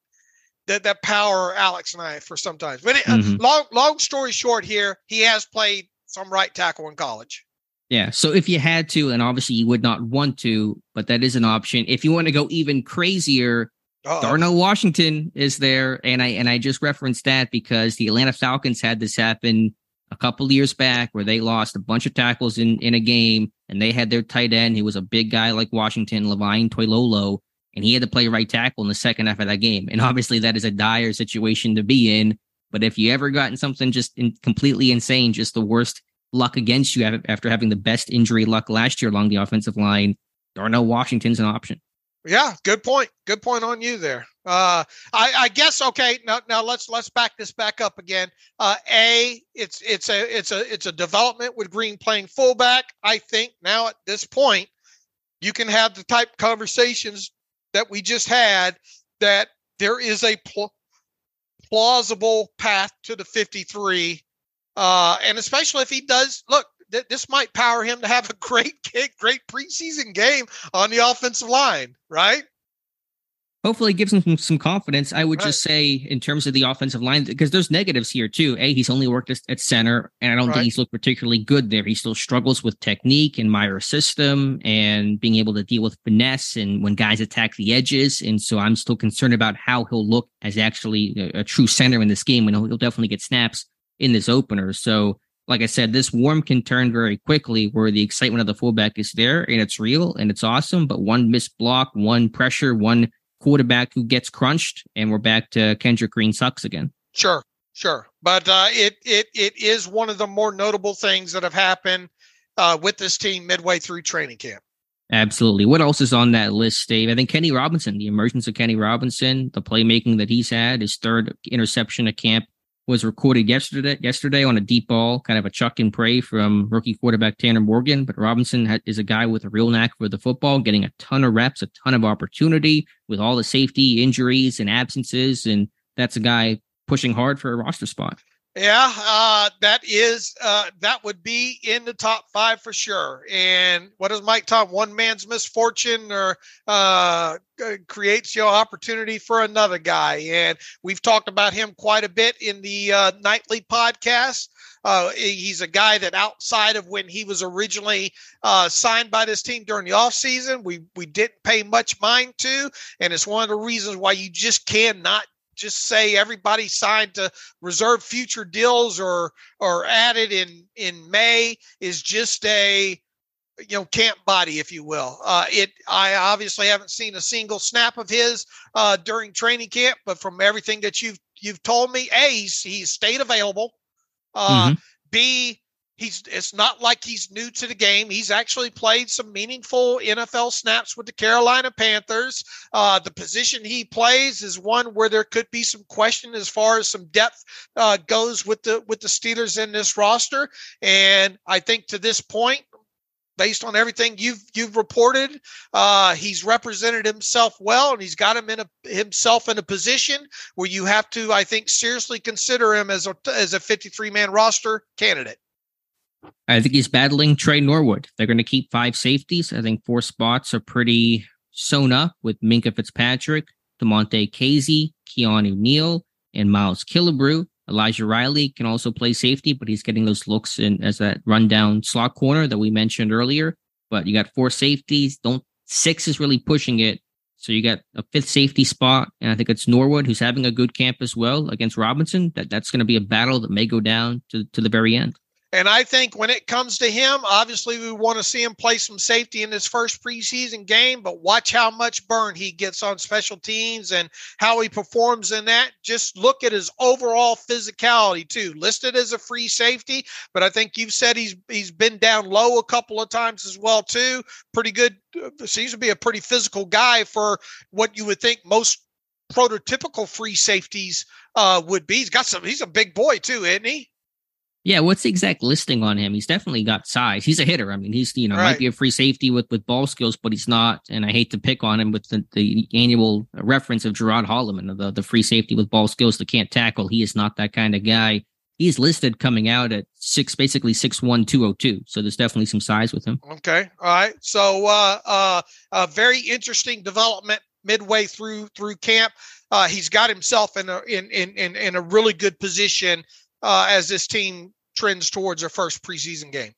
that that power Alex and I for sometimes. But it, uh, mm-hmm. long long story short, here he has played some right tackle in college. Yeah. So if you had to, and obviously you would not want to, but that is an option. If you want to go even crazier, Uh-oh. Darnell Washington is there, and I and I just referenced that because the Atlanta Falcons had this happen a couple years back where they lost a bunch of tackles in, in a game and they had their tight end. He was a big guy like Washington, Levine Toilolo, and he had to play right tackle in the second half of that game. And obviously that is a dire situation to be in. But if you ever gotten something just in, completely insane, just the worst luck against you after having the best injury luck last year along the offensive line, Darnell Washington's an option. Yeah, good point. Good point on you there. Uh, I, I guess okay. Now, now let's let's back this back up again. Uh, a, it's it's a it's a it's a development with Green playing fullback. I think now at this point, you can have the type conversations that we just had. That there is a pl- plausible path to the 53, uh, and especially if he does look th- this might power him to have a great kick, great preseason game on the offensive line, right? Hopefully, it gives him some, some confidence. I would right. just say, in terms of the offensive line, because there's negatives here too. A, he's only worked at center, and I don't right. think he's looked particularly good there. He still struggles with technique and Meyer's system and being able to deal with finesse and when guys attack the edges. And so I'm still concerned about how he'll look as actually a, a true center in this game, and he'll, he'll definitely get snaps in this opener. So like I said, this warm can turn very quickly where the excitement of the fullback is there and it's real and it's awesome. But one missed block, one pressure, one quarterback who gets crunched, and we're back to Kendrick Green sucks again. Sure, sure. But uh, it it it is one of the more notable things that have happened uh, with this team midway through training camp. Absolutely. What else is on that list, Dave? I think Kenny Robinson, the emergence of Kenny Robinson, the playmaking that he's had, his third interception at camp was recorded yesterday yesterday on a deep ball, kind of a chuck and pray from rookie quarterback Tanner Morgan. But Robinson is a guy with a real knack for the football, getting a ton of reps, a ton of opportunity with all the safety injuries and absences, and that's a guy pushing hard for a roster spot. Yeah, uh, that is uh, that would be in the top five for sure. And what does Mike Tom? One man's misfortune or uh, creates your opportunity for another guy. And we've talked about him quite a bit in the uh, nightly podcast. Uh, he's a guy that outside of when he was originally uh, signed by this team during the offseason, we we didn't pay much mind to, and it's one of the reasons why you just cannot just say everybody signed to reserve future deals or or added in in May is just a you know camp body if you will uh, it i obviously haven't seen a single snap of his uh, during training camp but from everything that you've you've told me a he's, he's stayed available uh, mm-hmm. b he's it's not like he's new to the game he's actually played some meaningful nfl snaps with the carolina panthers uh, the position he plays is one where there could be some question as far as some depth uh, goes with the with the steelers in this roster and i think to this point based on everything you've you've reported. Uh, he's represented himself well, and he's got him in a himself in a position where you have to, I think, seriously consider him as a as a 53 man roster candidate. I think he's battling Tre Norwood. They're going to keep five safeties. I think four spots are pretty sewn up with Minkah Fitzpatrick, Damontae Kazee, Keanu Neal, and Miles Killebrew. Elijah Riley can also play safety, but he's getting those looks in as that rundown slot corner that we mentioned earlier. But you got four safeties. Don't six is really pushing it. So you got a fifth safety spot, and I think it's Norwood who's having a good camp as well against Robinson. That that's going to be a battle that may go down to to the very end. And I think when it comes to him, obviously we want to see him play some safety in his first preseason game, but watch how much burn he gets on special teams and how he performs in that. Just look at his overall physicality too. Listed as a free safety, but I think you've said he's he's been down low a couple of times as well too. Pretty good. Uh, seems to be a pretty physical guy for what you would think most prototypical free safeties uh, would be. He's got some. He's a big boy too, isn't he? Yeah, what's the exact listing on him? He's definitely got size. He's a hitter. I mean, he's you know right. might be a free safety with with ball skills, but he's not. And I hate to pick on him with the, the annual reference of Gerod Holliman, the the free safety with ball skills that can't tackle. He is not that kind of guy. He's listed coming out at six, basically six one two oh two. So there's definitely some size with him. Okay, all right. So uh, uh, a very interesting development midway through through camp. Uh, he's got himself in a in in in, in a really good position uh, as this team trends towards their first preseason game.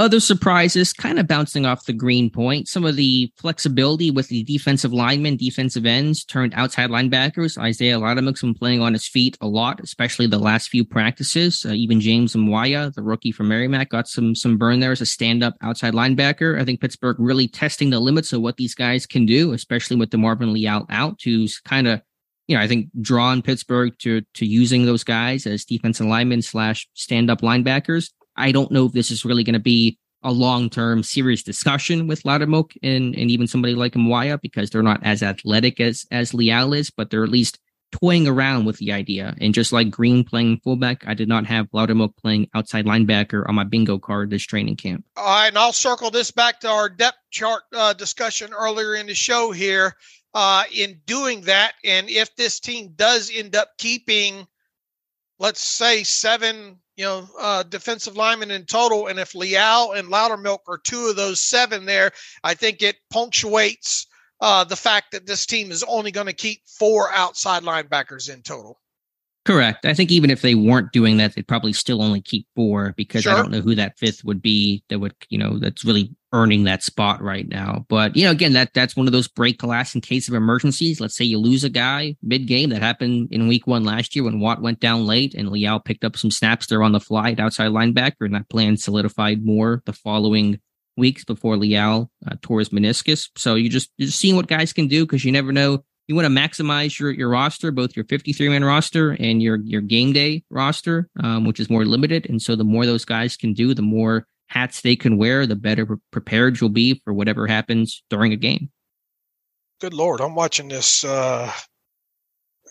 Other surprises, kind of bouncing off the green point. Some of the flexibility with the defensive linemen, defensive ends turned outside linebackers. Isaiah Loudermilk's been playing on his feet a lot, especially the last few practices. Uh, even James Mwaya, the rookie from Merrimack, got some some burn there as a stand-up outside linebacker. I think Pittsburgh really testing the limits of what these guys can do, especially with DeMarvin Leal out, who's kind of you know, I think drawn Pittsburgh to to using those guys as defensive linemen slash stand up linebackers. I don't know if this is really going to be a long term serious discussion with Loudermilk and and even somebody like Mwaya because they're not as athletic as as Leal is, but they're at least toying around with the idea. And just like Green playing fullback, I did not have Loudermilk playing outside linebacker on my bingo card this training camp. All right, and I'll circle this back to our depth chart uh, discussion earlier in the show here uh, in doing that. And if this team does end up keeping, let's say, seven, you know, uh, defensive linemen in total, and if Leal and Loudermilk are two of those seven there, I think it punctuates uh, the fact that this team is only going to keep four outside linebackers in total. Correct. I think even if they weren't doing that, they'd probably still only keep four because sure. I don't know who that fifth would be that would, you know, that's really earning that spot right now. But you know, again, that that's one of those break glass in case of emergencies. Let's say you lose a guy mid game. That happened in week one last year when Watt went down late and Leal picked up some snaps there on the fly at outside linebacker, and that plan solidified more the following weeks before Leal uh, tore his meniscus. So you just you're just seeing what guys can do because you never know you want to maximize your your roster, both your 53 man roster and your your game day roster, um, which is more limited. And so the more those guys can do, the more hats they can wear, the better prepared you'll be for whatever happens during a game. Good lord, I'm watching this. Uh,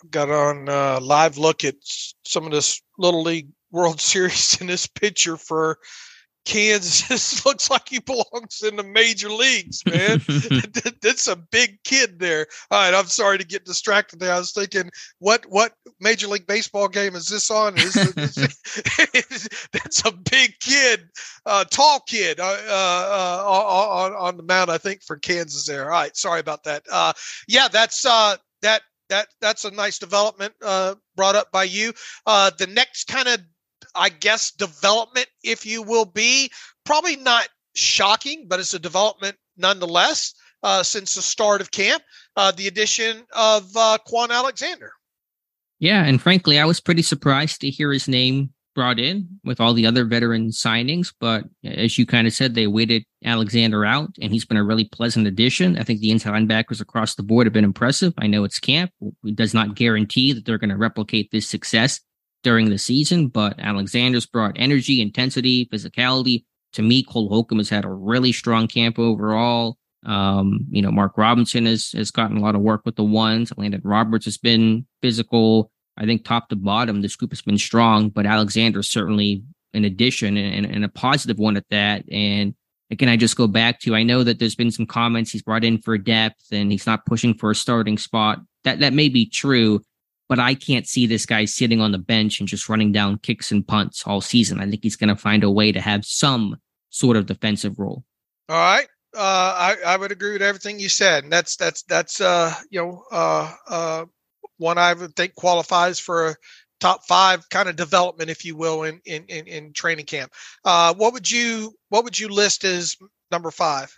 got on uh, live look at some of this little league World Series in this picture for Kansas looks like he belongs in the major leagues, man. That's a big kid there. All right, I'm sorry to get distracted there. I was thinking, what what Major League Baseball game is this on? Is this, that's a big kid, uh, tall kid uh, uh, on on the mound. I think for Kansas there. All right, sorry about that. Uh, yeah, that's uh, that that that's a nice development uh, brought up by you. Uh, the next kind of I guess, development, if you will be. Probably not shocking, but it's a development nonetheless uh, since the start of camp. Uh, the addition of uh, Kwon Alexander. Yeah, and frankly, I was pretty surprised to hear his name brought in with all the other veteran signings. But as you kind of said, they waited Alexander out, and he's been a really pleasant addition. I think the inside linebackers across the board have been impressive. I know it's camp, it does not guarantee that they're going to replicate this success during the season, but Alexander's brought energy, intensity, physicality. To me, Cole Holcomb has had a really strong camp overall. Um, you know, Mark Robinson has has gotten a lot of work with the ones. Elandon Roberts has been physical. I think top to bottom, this group has been strong, but Alexander certainly an addition and, and, a positive one at that. And again, I just go back to I know that there's been some comments he's brought in for depth and he's not pushing for a starting spot. That that may be true, but I can't see this guy sitting on the bench and just running down kicks and punts all season. I think he's going to find a way to have some sort of defensive role. All right. Uh, I, I would agree with everything you said. And that's, that's, that's, uh, you know, uh, uh, one I would think qualifies for a top five kind of development, if you will, in in in, in training camp. Uh, what would you what would you list as number five?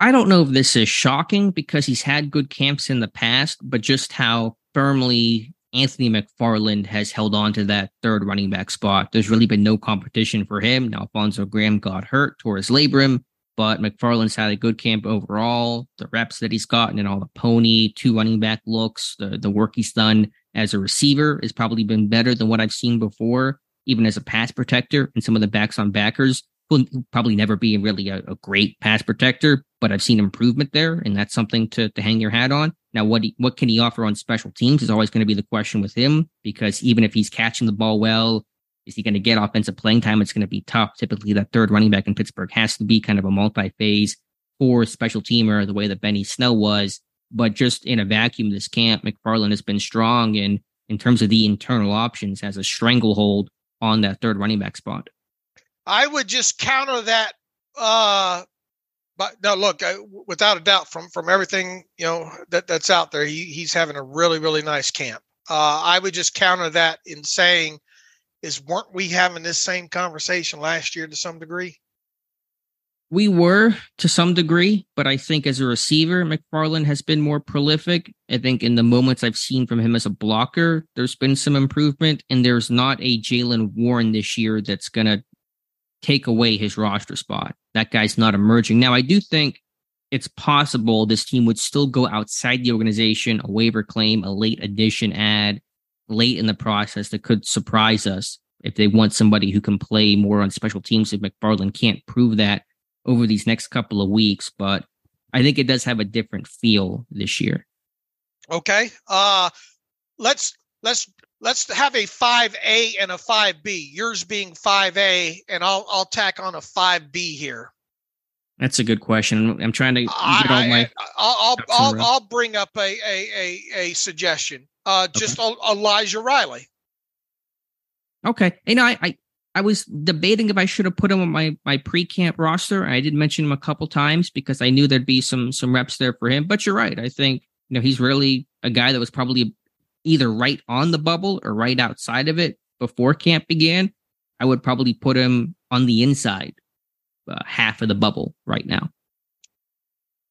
I don't know if this is shocking because he's had good camps in the past, but just how firmly Anthony McFarland has held on to that third running back spot. There's really been no competition for him. Now, Alfonso Graham got hurt, tore his labrum, but McFarland's had a good camp overall. The reps that he's gotten and all the pony, two running back looks, the, the work he's done as a receiver has probably been better than what I've seen before, even as a pass protector. And some of the backs on backers will probably never be really a, a great pass protector, but I've seen improvement there, and that's something to, to hang your hat on. Now, what he, what can he offer on special teams is always going to be the question with him because even if he's catching the ball well, is he going to get offensive playing time? It's going to be tough. Typically, that third running back in Pittsburgh has to be kind of a multi-phase for special teamer, the way that Benny Snell was. But just in a vacuum, this camp, McFarland has been strong and in terms of the internal options, has a stranglehold on that third running back spot. I would just counter that. Uh, but no, look, I, without a doubt, from from everything you know that that's out there, he, he's having a really really nice camp. Uh, I would just counter that in saying is weren't we having this same conversation last year to some degree? We were to some degree, but I think as a receiver, McFarland has been more prolific. I think in the moments I've seen from him as a blocker, there's been some improvement, and there's not a Jaylen Warren this year that's going to take away his roster spot. That guy's not emerging. Now, I do think it's possible this team would still go outside the organization, a waiver claim, a late addition ad, late in the process that could surprise us if they want somebody who can play more on special teams if McFarland can't prove that over these next couple of weeks. But I think it does have a different feel this year. Okay. Uh let's let's let's have a 5A and a 5B. Yours being 5A and I'll I'll tack on a 5B here. That's a good question. I'm trying to get all my. I'll I'll, I'll, I'll, bring up a a a, a suggestion. Uh, just okay. Elijah Riley. Okay, you know, I, I I was debating if I should have put him on my my pre camp roster. I did mention him a couple times because I knew there'd be some some reps there for him. But you're right. I think you know he's really a guy that was probably either right on the bubble or right outside of it before camp began. I would probably put him on the inside uh, half of the bubble right now.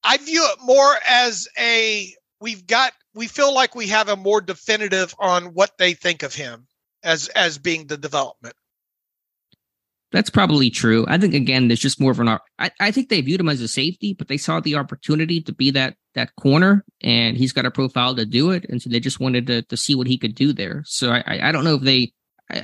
I view it more as a we've got we feel like we have a more definitive on what they think of him as as being the development. That's probably true. I think again, there's just more of an. I, I think they viewed him as a safety, but they saw the opportunity to be that that corner, and he's got a profile to do it, and so they just wanted to to see what he could do there. So I I don't know if they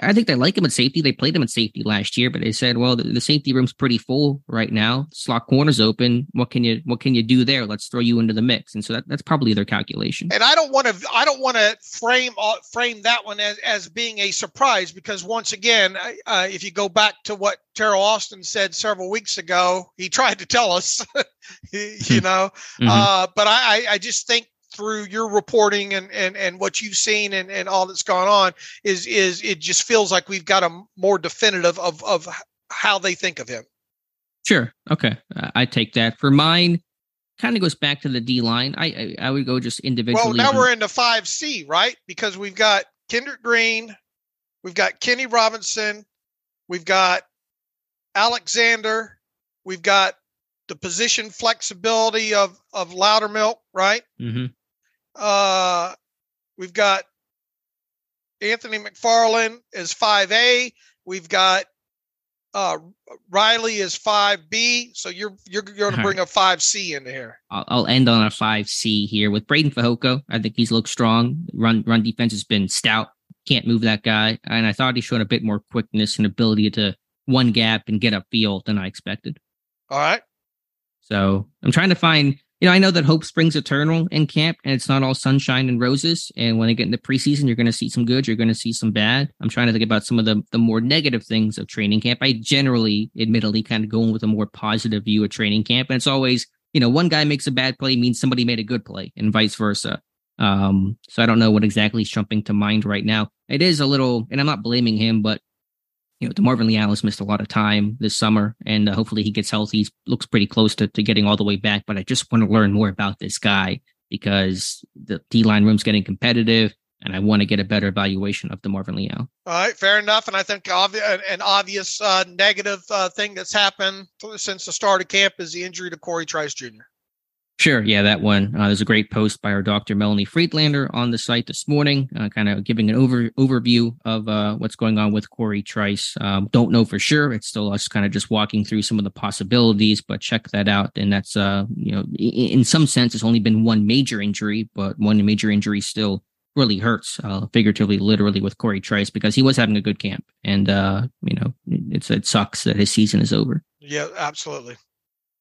I think they like him at safety. They played him at safety last year, but they said, well, the, the, safety room's pretty full right now. Slot corner's open. What can you what can you do there? Let's throw you into the mix. And so that, that's probably their calculation. And I don't want to I don't want to frame uh, frame that one as, as being a surprise because once again, uh, if you go back to what Teryl Austin said several weeks ago, he tried to tell us, you know. Mm-hmm. Uh, but I I just think through your reporting and, and, and what you've seen and, and all that's gone on is is it just feels like we've got a more definitive of of how they think of him. Sure. Okay. I take that. For mine, kind of goes back to the D line. I, I, I would go just individually. Well, now we're into five C, right? Because we've got Kendrick Green, we've got Kenny Robinson, we've got Alexander, we've got the position flexibility of of Loudermilk, right? Mm-hmm. Uh, we've got Anthony McFarland is 5A. We've got uh, Riley is 5B. So you're you're going to bring right. a 5C into here. I'll, I'll, end on a 5C here with Breiden Fehoko. I think he's looked strong. Run run defense has been stout. Can't move that guy. And I thought he showed a bit more quickness and ability to one gap and get upfield than I expected. All right. So I'm trying to find you know, I know that hope springs eternal in camp and it's not all sunshine and roses. And when they get into preseason, you're going to see some good, you're going to see some bad. I'm trying to think about some of the, the more negative things of training camp. I generally, admittedly, kind of go in with a more positive view of training camp. And it's always, you know, one guy makes a bad play means somebody made a good play and vice versa. Um, so I don't know what exactly is jumping to mind right now. It is a little, and I'm not blaming him, but you know, DeMarvin Leal has missed a lot of time this summer, and uh, hopefully he gets healthy. He looks pretty close to, to getting all the way back. But I just want to learn more about this guy because the D line room's getting competitive, and I want to get a better evaluation of DeMarvin Leal. All right, fair enough. And I think obvi- an obvious uh, negative uh, thing that's happened since the start of camp is the injury to Corey Trice Jr. Sure. Yeah, that one. Uh, there's a great post by our Dr. Melanie Friedlander on the site this morning, uh, kind of giving an over overview of uh, what's going on with Corey Trice. Um, don't know for sure. It's still us kind of just walking through some of the possibilities, but check that out. And that's, uh, you know, in, in some sense, it's only been one major injury, but one major injury still really hurts, uh, figuratively, literally, with Corey Trice because he was having a good camp, and uh, you know, it's it sucks that his season is over. Yeah, absolutely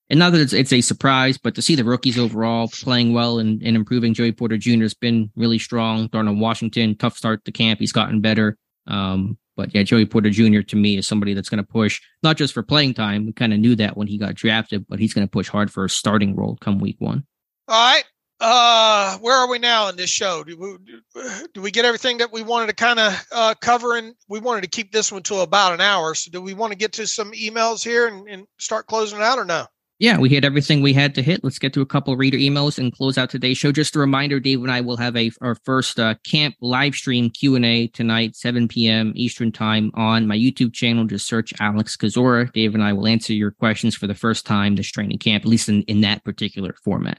and not that it's, it's a surprise, but to see the rookies overall playing well and, and improving, Joey Porter Jr. has been really strong. Darnell Washington, tough start to camp. He's gotten better. Um, but yeah, Joey Porter Jr. to me is somebody that's going to push not just for playing time. We kind of knew that when he got drafted, but he's going to push hard for a starting role come week one. All right. Uh, where are we now in this show? Do we, do we get everything that we wanted to kind of uh, cover? And we wanted to keep this one to about an hour. So do we want to get to some emails here and, and start closing out or no? Yeah, we hit everything we had to hit. Let's get to a couple reader emails and close out today's show. Just a reminder, Dave and I will have a our first uh, camp live stream Q and A tonight, 7 p.m. Eastern time on my YouTube channel. Just search Alex Kozora. Dave and I will answer your questions for the first time this training camp, at least in, in that particular format.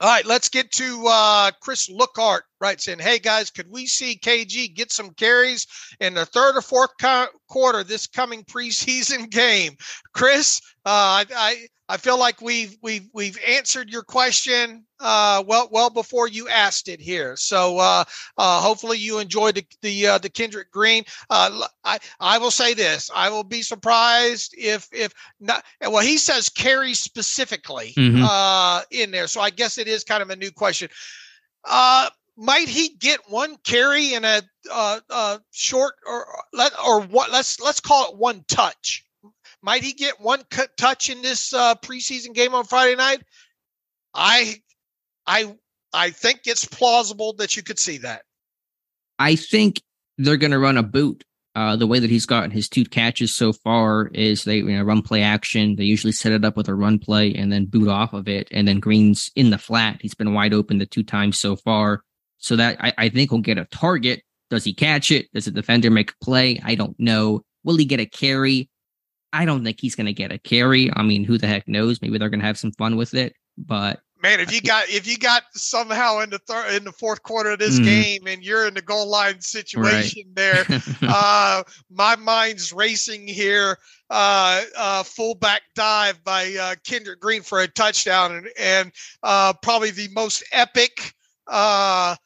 All right, let's get to uh, Chris Lookhart writes in, Hey guys, could we see KG get some carries in the third or fourth co- quarter this coming preseason game? Chris, uh, I, I, I feel like we've we've we've answered your question uh, well well before you asked it here. So uh, uh, hopefully you enjoyed the the, uh, the Kendrick Green. Uh, I I will say this: I will be surprised if if not. Well, he says carry specifically mm-hmm. Uh, in there, so I guess it is kind of a new question. Might he get one carry in a short or let or what? Let's let's call it one touch might he get one touch in this uh, preseason game on Friday night? I, I, I think it's plausible that you could see that. I think they're going to run a boot. Uh, the way that he's gotten his two catches so far is they you know, run play action. They usually set it up with a run play and then boot off of it. And then Green's in the flat. He's been wide open the two times so far. So that I, I think he'll get a target. Does he catch it? Does the defender make a play? I don't know. Will he get a carry? I don't think he's going to get a carry. I mean, who the heck knows? Maybe they're going to have some fun with it. But man, if you got if you got somehow in the third in the fourth quarter of this mm. game and you're in the goal line situation right. there, uh, my mind's racing here. Uh, uh, fullback dive by uh, Kendrick Green for a touchdown, and, and uh, probably the most epic uh,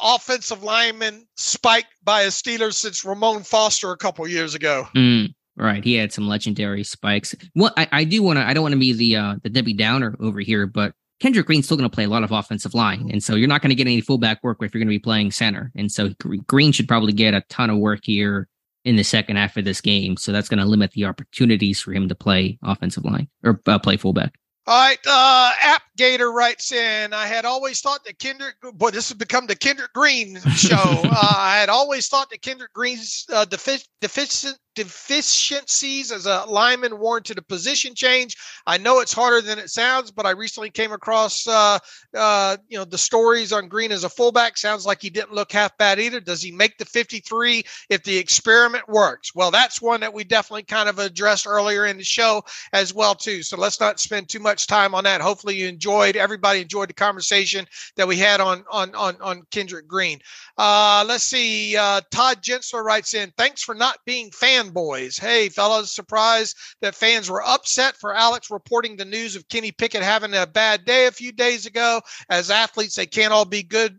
offensive lineman spiked by a Steeler since Ramon Foster a couple years ago. Mm. Right, he had some legendary spikes. What I, I do want to, I don't want to be the uh, the Debbie Downer over here, but Kendrick Green's still going to play a lot of offensive line, and so you're not going to get any fullback work if you're going to be playing center. And so Green should probably get a ton of work here in the second half of this game. So that's going to limit the opportunities for him to play offensive line or uh, play fullback. All right. Uh, App Gator writes in I had always thought that Kendrick, boy, this has become the Kendrick Green show. uh, I had always thought that Kendrick Green's uh, defic- deficient, deficiencies as a lineman warranted a position change. I know it's harder than it sounds, but I recently came across, uh, uh, you know, the stories on Green as a fullback. Sounds like he didn't look half bad either. Does he make the 53 if the experiment works? Well, that's one that we definitely kind of addressed earlier in the show as well too. So let's not spend too much time on that. Hopefully you enjoyed. Everybody enjoyed the conversation that we had on on on on Kendrick Green. Uh, let's see. Uh, Todd Jensler writes in, thanks for not being fanboys. Hey, fellas, surprised that fans were upset for Alex reporting the news of Kenny Pickett having a bad day a few days ago. As athletes, they can't all be good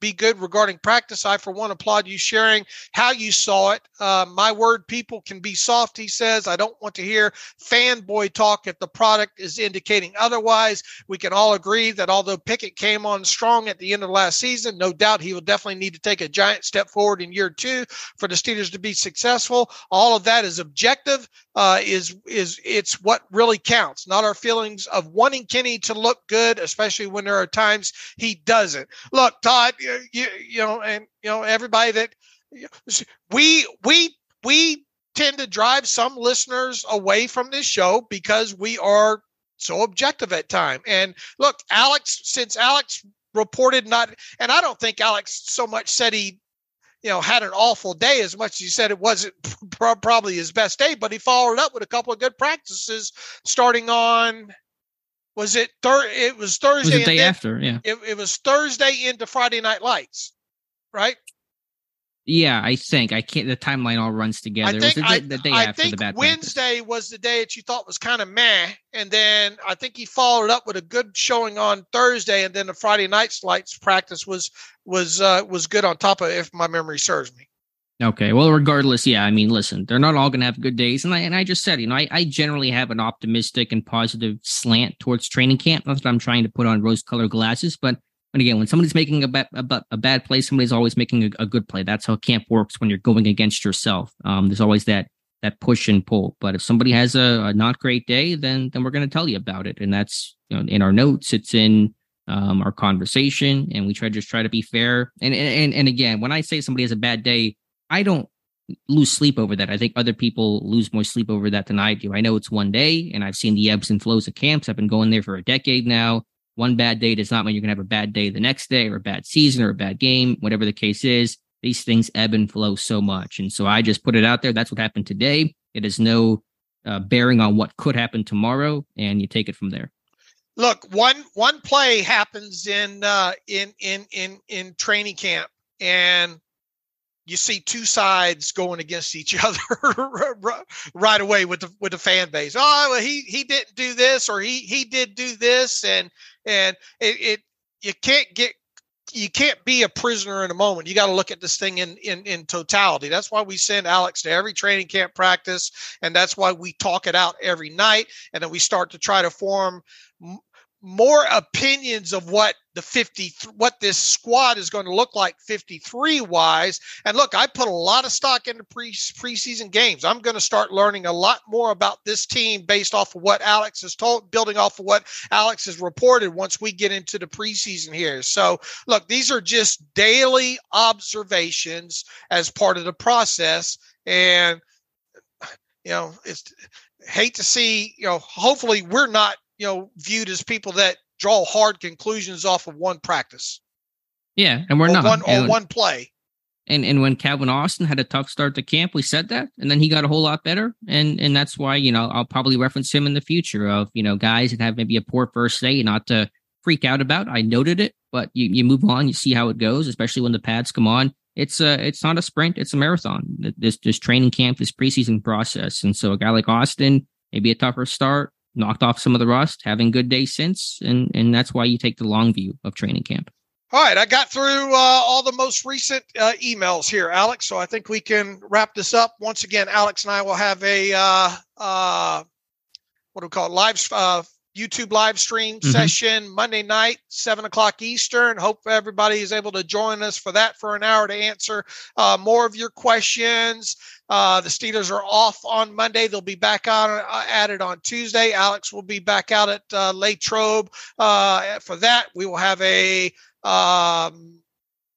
be good regarding practice. I, for one, applaud you sharing how you saw it. Uh, my word, people can be soft, he says. I don't want to hear fanboy talk if the product is indicating otherwise. We can all agree that although Pickett came on strong at the end of last season, no doubt he will definitely need to take a giant step forward in year two for the Steelers to be successful. All of that is objective. Uh, is is it's what really counts, not our feelings of wanting Kenny to look good, especially when there are times he doesn't. Look, Todd, you, you know, and you know everybody that we we we tend to drive some listeners away from this show because we are so objective at time. And look, Alex, since Alex reported not, and I don't think Alex so much said he, you know, had an awful day as much as he said it wasn't probably his best day, but he followed up with a couple of good practices starting on was it thir- it was Thursday. It was the day then, after, yeah. It, it was Thursday into Friday Night Lights, right? Yeah, I think I can't. The timeline all runs together. I think, it was the, the day I, after think the bad Wednesday was the day that you thought was kind of meh, and then I think he followed up with a good showing on Thursday, and then the Friday night's lights practice was was uh, was good on top of it, if my memory serves me. Okay. Well, regardless, yeah. I mean, listen, they're not all going to have good days, and I and I just said, you know, I, I generally have an optimistic and positive slant towards training camp. Not that I'm trying to put on rose-colored glasses, but and again, when somebody's making a bad a, a bad play, somebody's always making a, a, good play. That's how camp works when you're going against yourself. Um, there's always that that push and pull. But if somebody has a, a not great day, then then we're going to tell you about it, and that's you know, in our notes. It's in um, our conversation, and we try to just try to be fair. And and and again, when I say somebody has a bad day I don't lose sleep over that. I think other people lose more sleep over that than I do. I know it's one day, and I've seen the ebbs and flows of camps. I've been going there for a decade now. One bad day does not mean you're going to have a bad day the next day, or a bad season, or a bad game, whatever the case is. These things ebb and flow so much. And so I just put it out there. That's what happened today. It has no uh, bearing on what could happen tomorrow, and you take it from there. Look, one one play happens in uh, in in in in training camp, and you see two sides going against each other right away with the with the fan base. Oh, well, he he didn't do this or he he did do this, and and it, it you can't get you can't be a prisoner in a moment. You got to look at this thing in, in in totality. That's why we send Alex to every training camp practice, and that's why we talk it out every night, and then we start to try to form more opinions of what the 50 what this squad is going to look like 53 wise and look i put a lot of stock into pre preseason games. I'm going to start learning a lot more about this team based off of what alex has told building off of what alex has reported once we get into the preseason here. So look these are just daily observations as part of the process. And you know it's hate to see you know hopefully we're not you know viewed as people that draw hard conclusions off of one practice. Yeah, and we're or not one or one play. And and when Calvin Austin had a tough start to camp, we said that, and then he got a whole lot better, and and that's why you know I'll probably reference him in the future of you know guys that have maybe a poor first day, not to freak out about. I noted it, but you you move on, you see how it goes, especially when the pads come on. It's a it's not a sprint, it's a marathon. This this training camp, this preseason process, and so a guy like Austin, maybe a tougher start, knocked off some of the rust, having good days since, and and that's why you take the long view of training camp. All right, I got through uh, all the most recent uh, emails here, Alex. So I think we can wrap this up. Once again, Alex and I will have a uh, uh what do we call it? Live uh, YouTube live stream mm-hmm. session Monday night, seven o'clock Eastern. Hope everybody is able to join us for that for an hour to answer uh, more of your questions. Uh, the Steelers are off on Monday. They'll be back on uh, at it on Tuesday. Alex will be back out at uh, Latrobe uh, for that. We will have a um,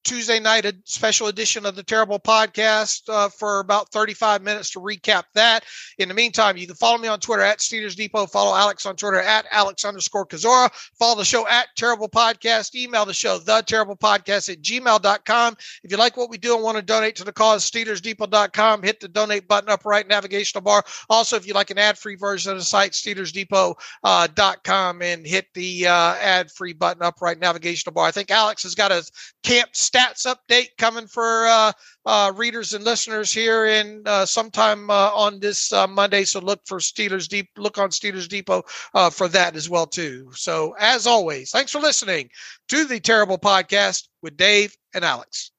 Tuesday night a special edition of the Terrible Podcast uh, for about 35 minutes to recap that. In the meantime, you can follow me on Twitter at Steelers Depot. Follow Alex on Twitter at Alex underscore Kozora. Follow the show at Terrible Podcast. Email the show, the Terrible Podcast at gmail.com. If you like what we do and want to donate to the cause, SteelersDepot.com. Hit the donate button up right navigational bar. Also, if you like an ad free version of the site, SteelersDepot.com and hit the uh, ad free button up right navigational bar. I think Alex has got a camp stats update coming for uh, uh, readers and listeners here in uh, sometime uh, on this uh, Monday. So look for Steelers Deep. Look on Steelers Depot uh, for that as well too. So as always, thanks for listening to the Terrible Podcast with Dave and Alex.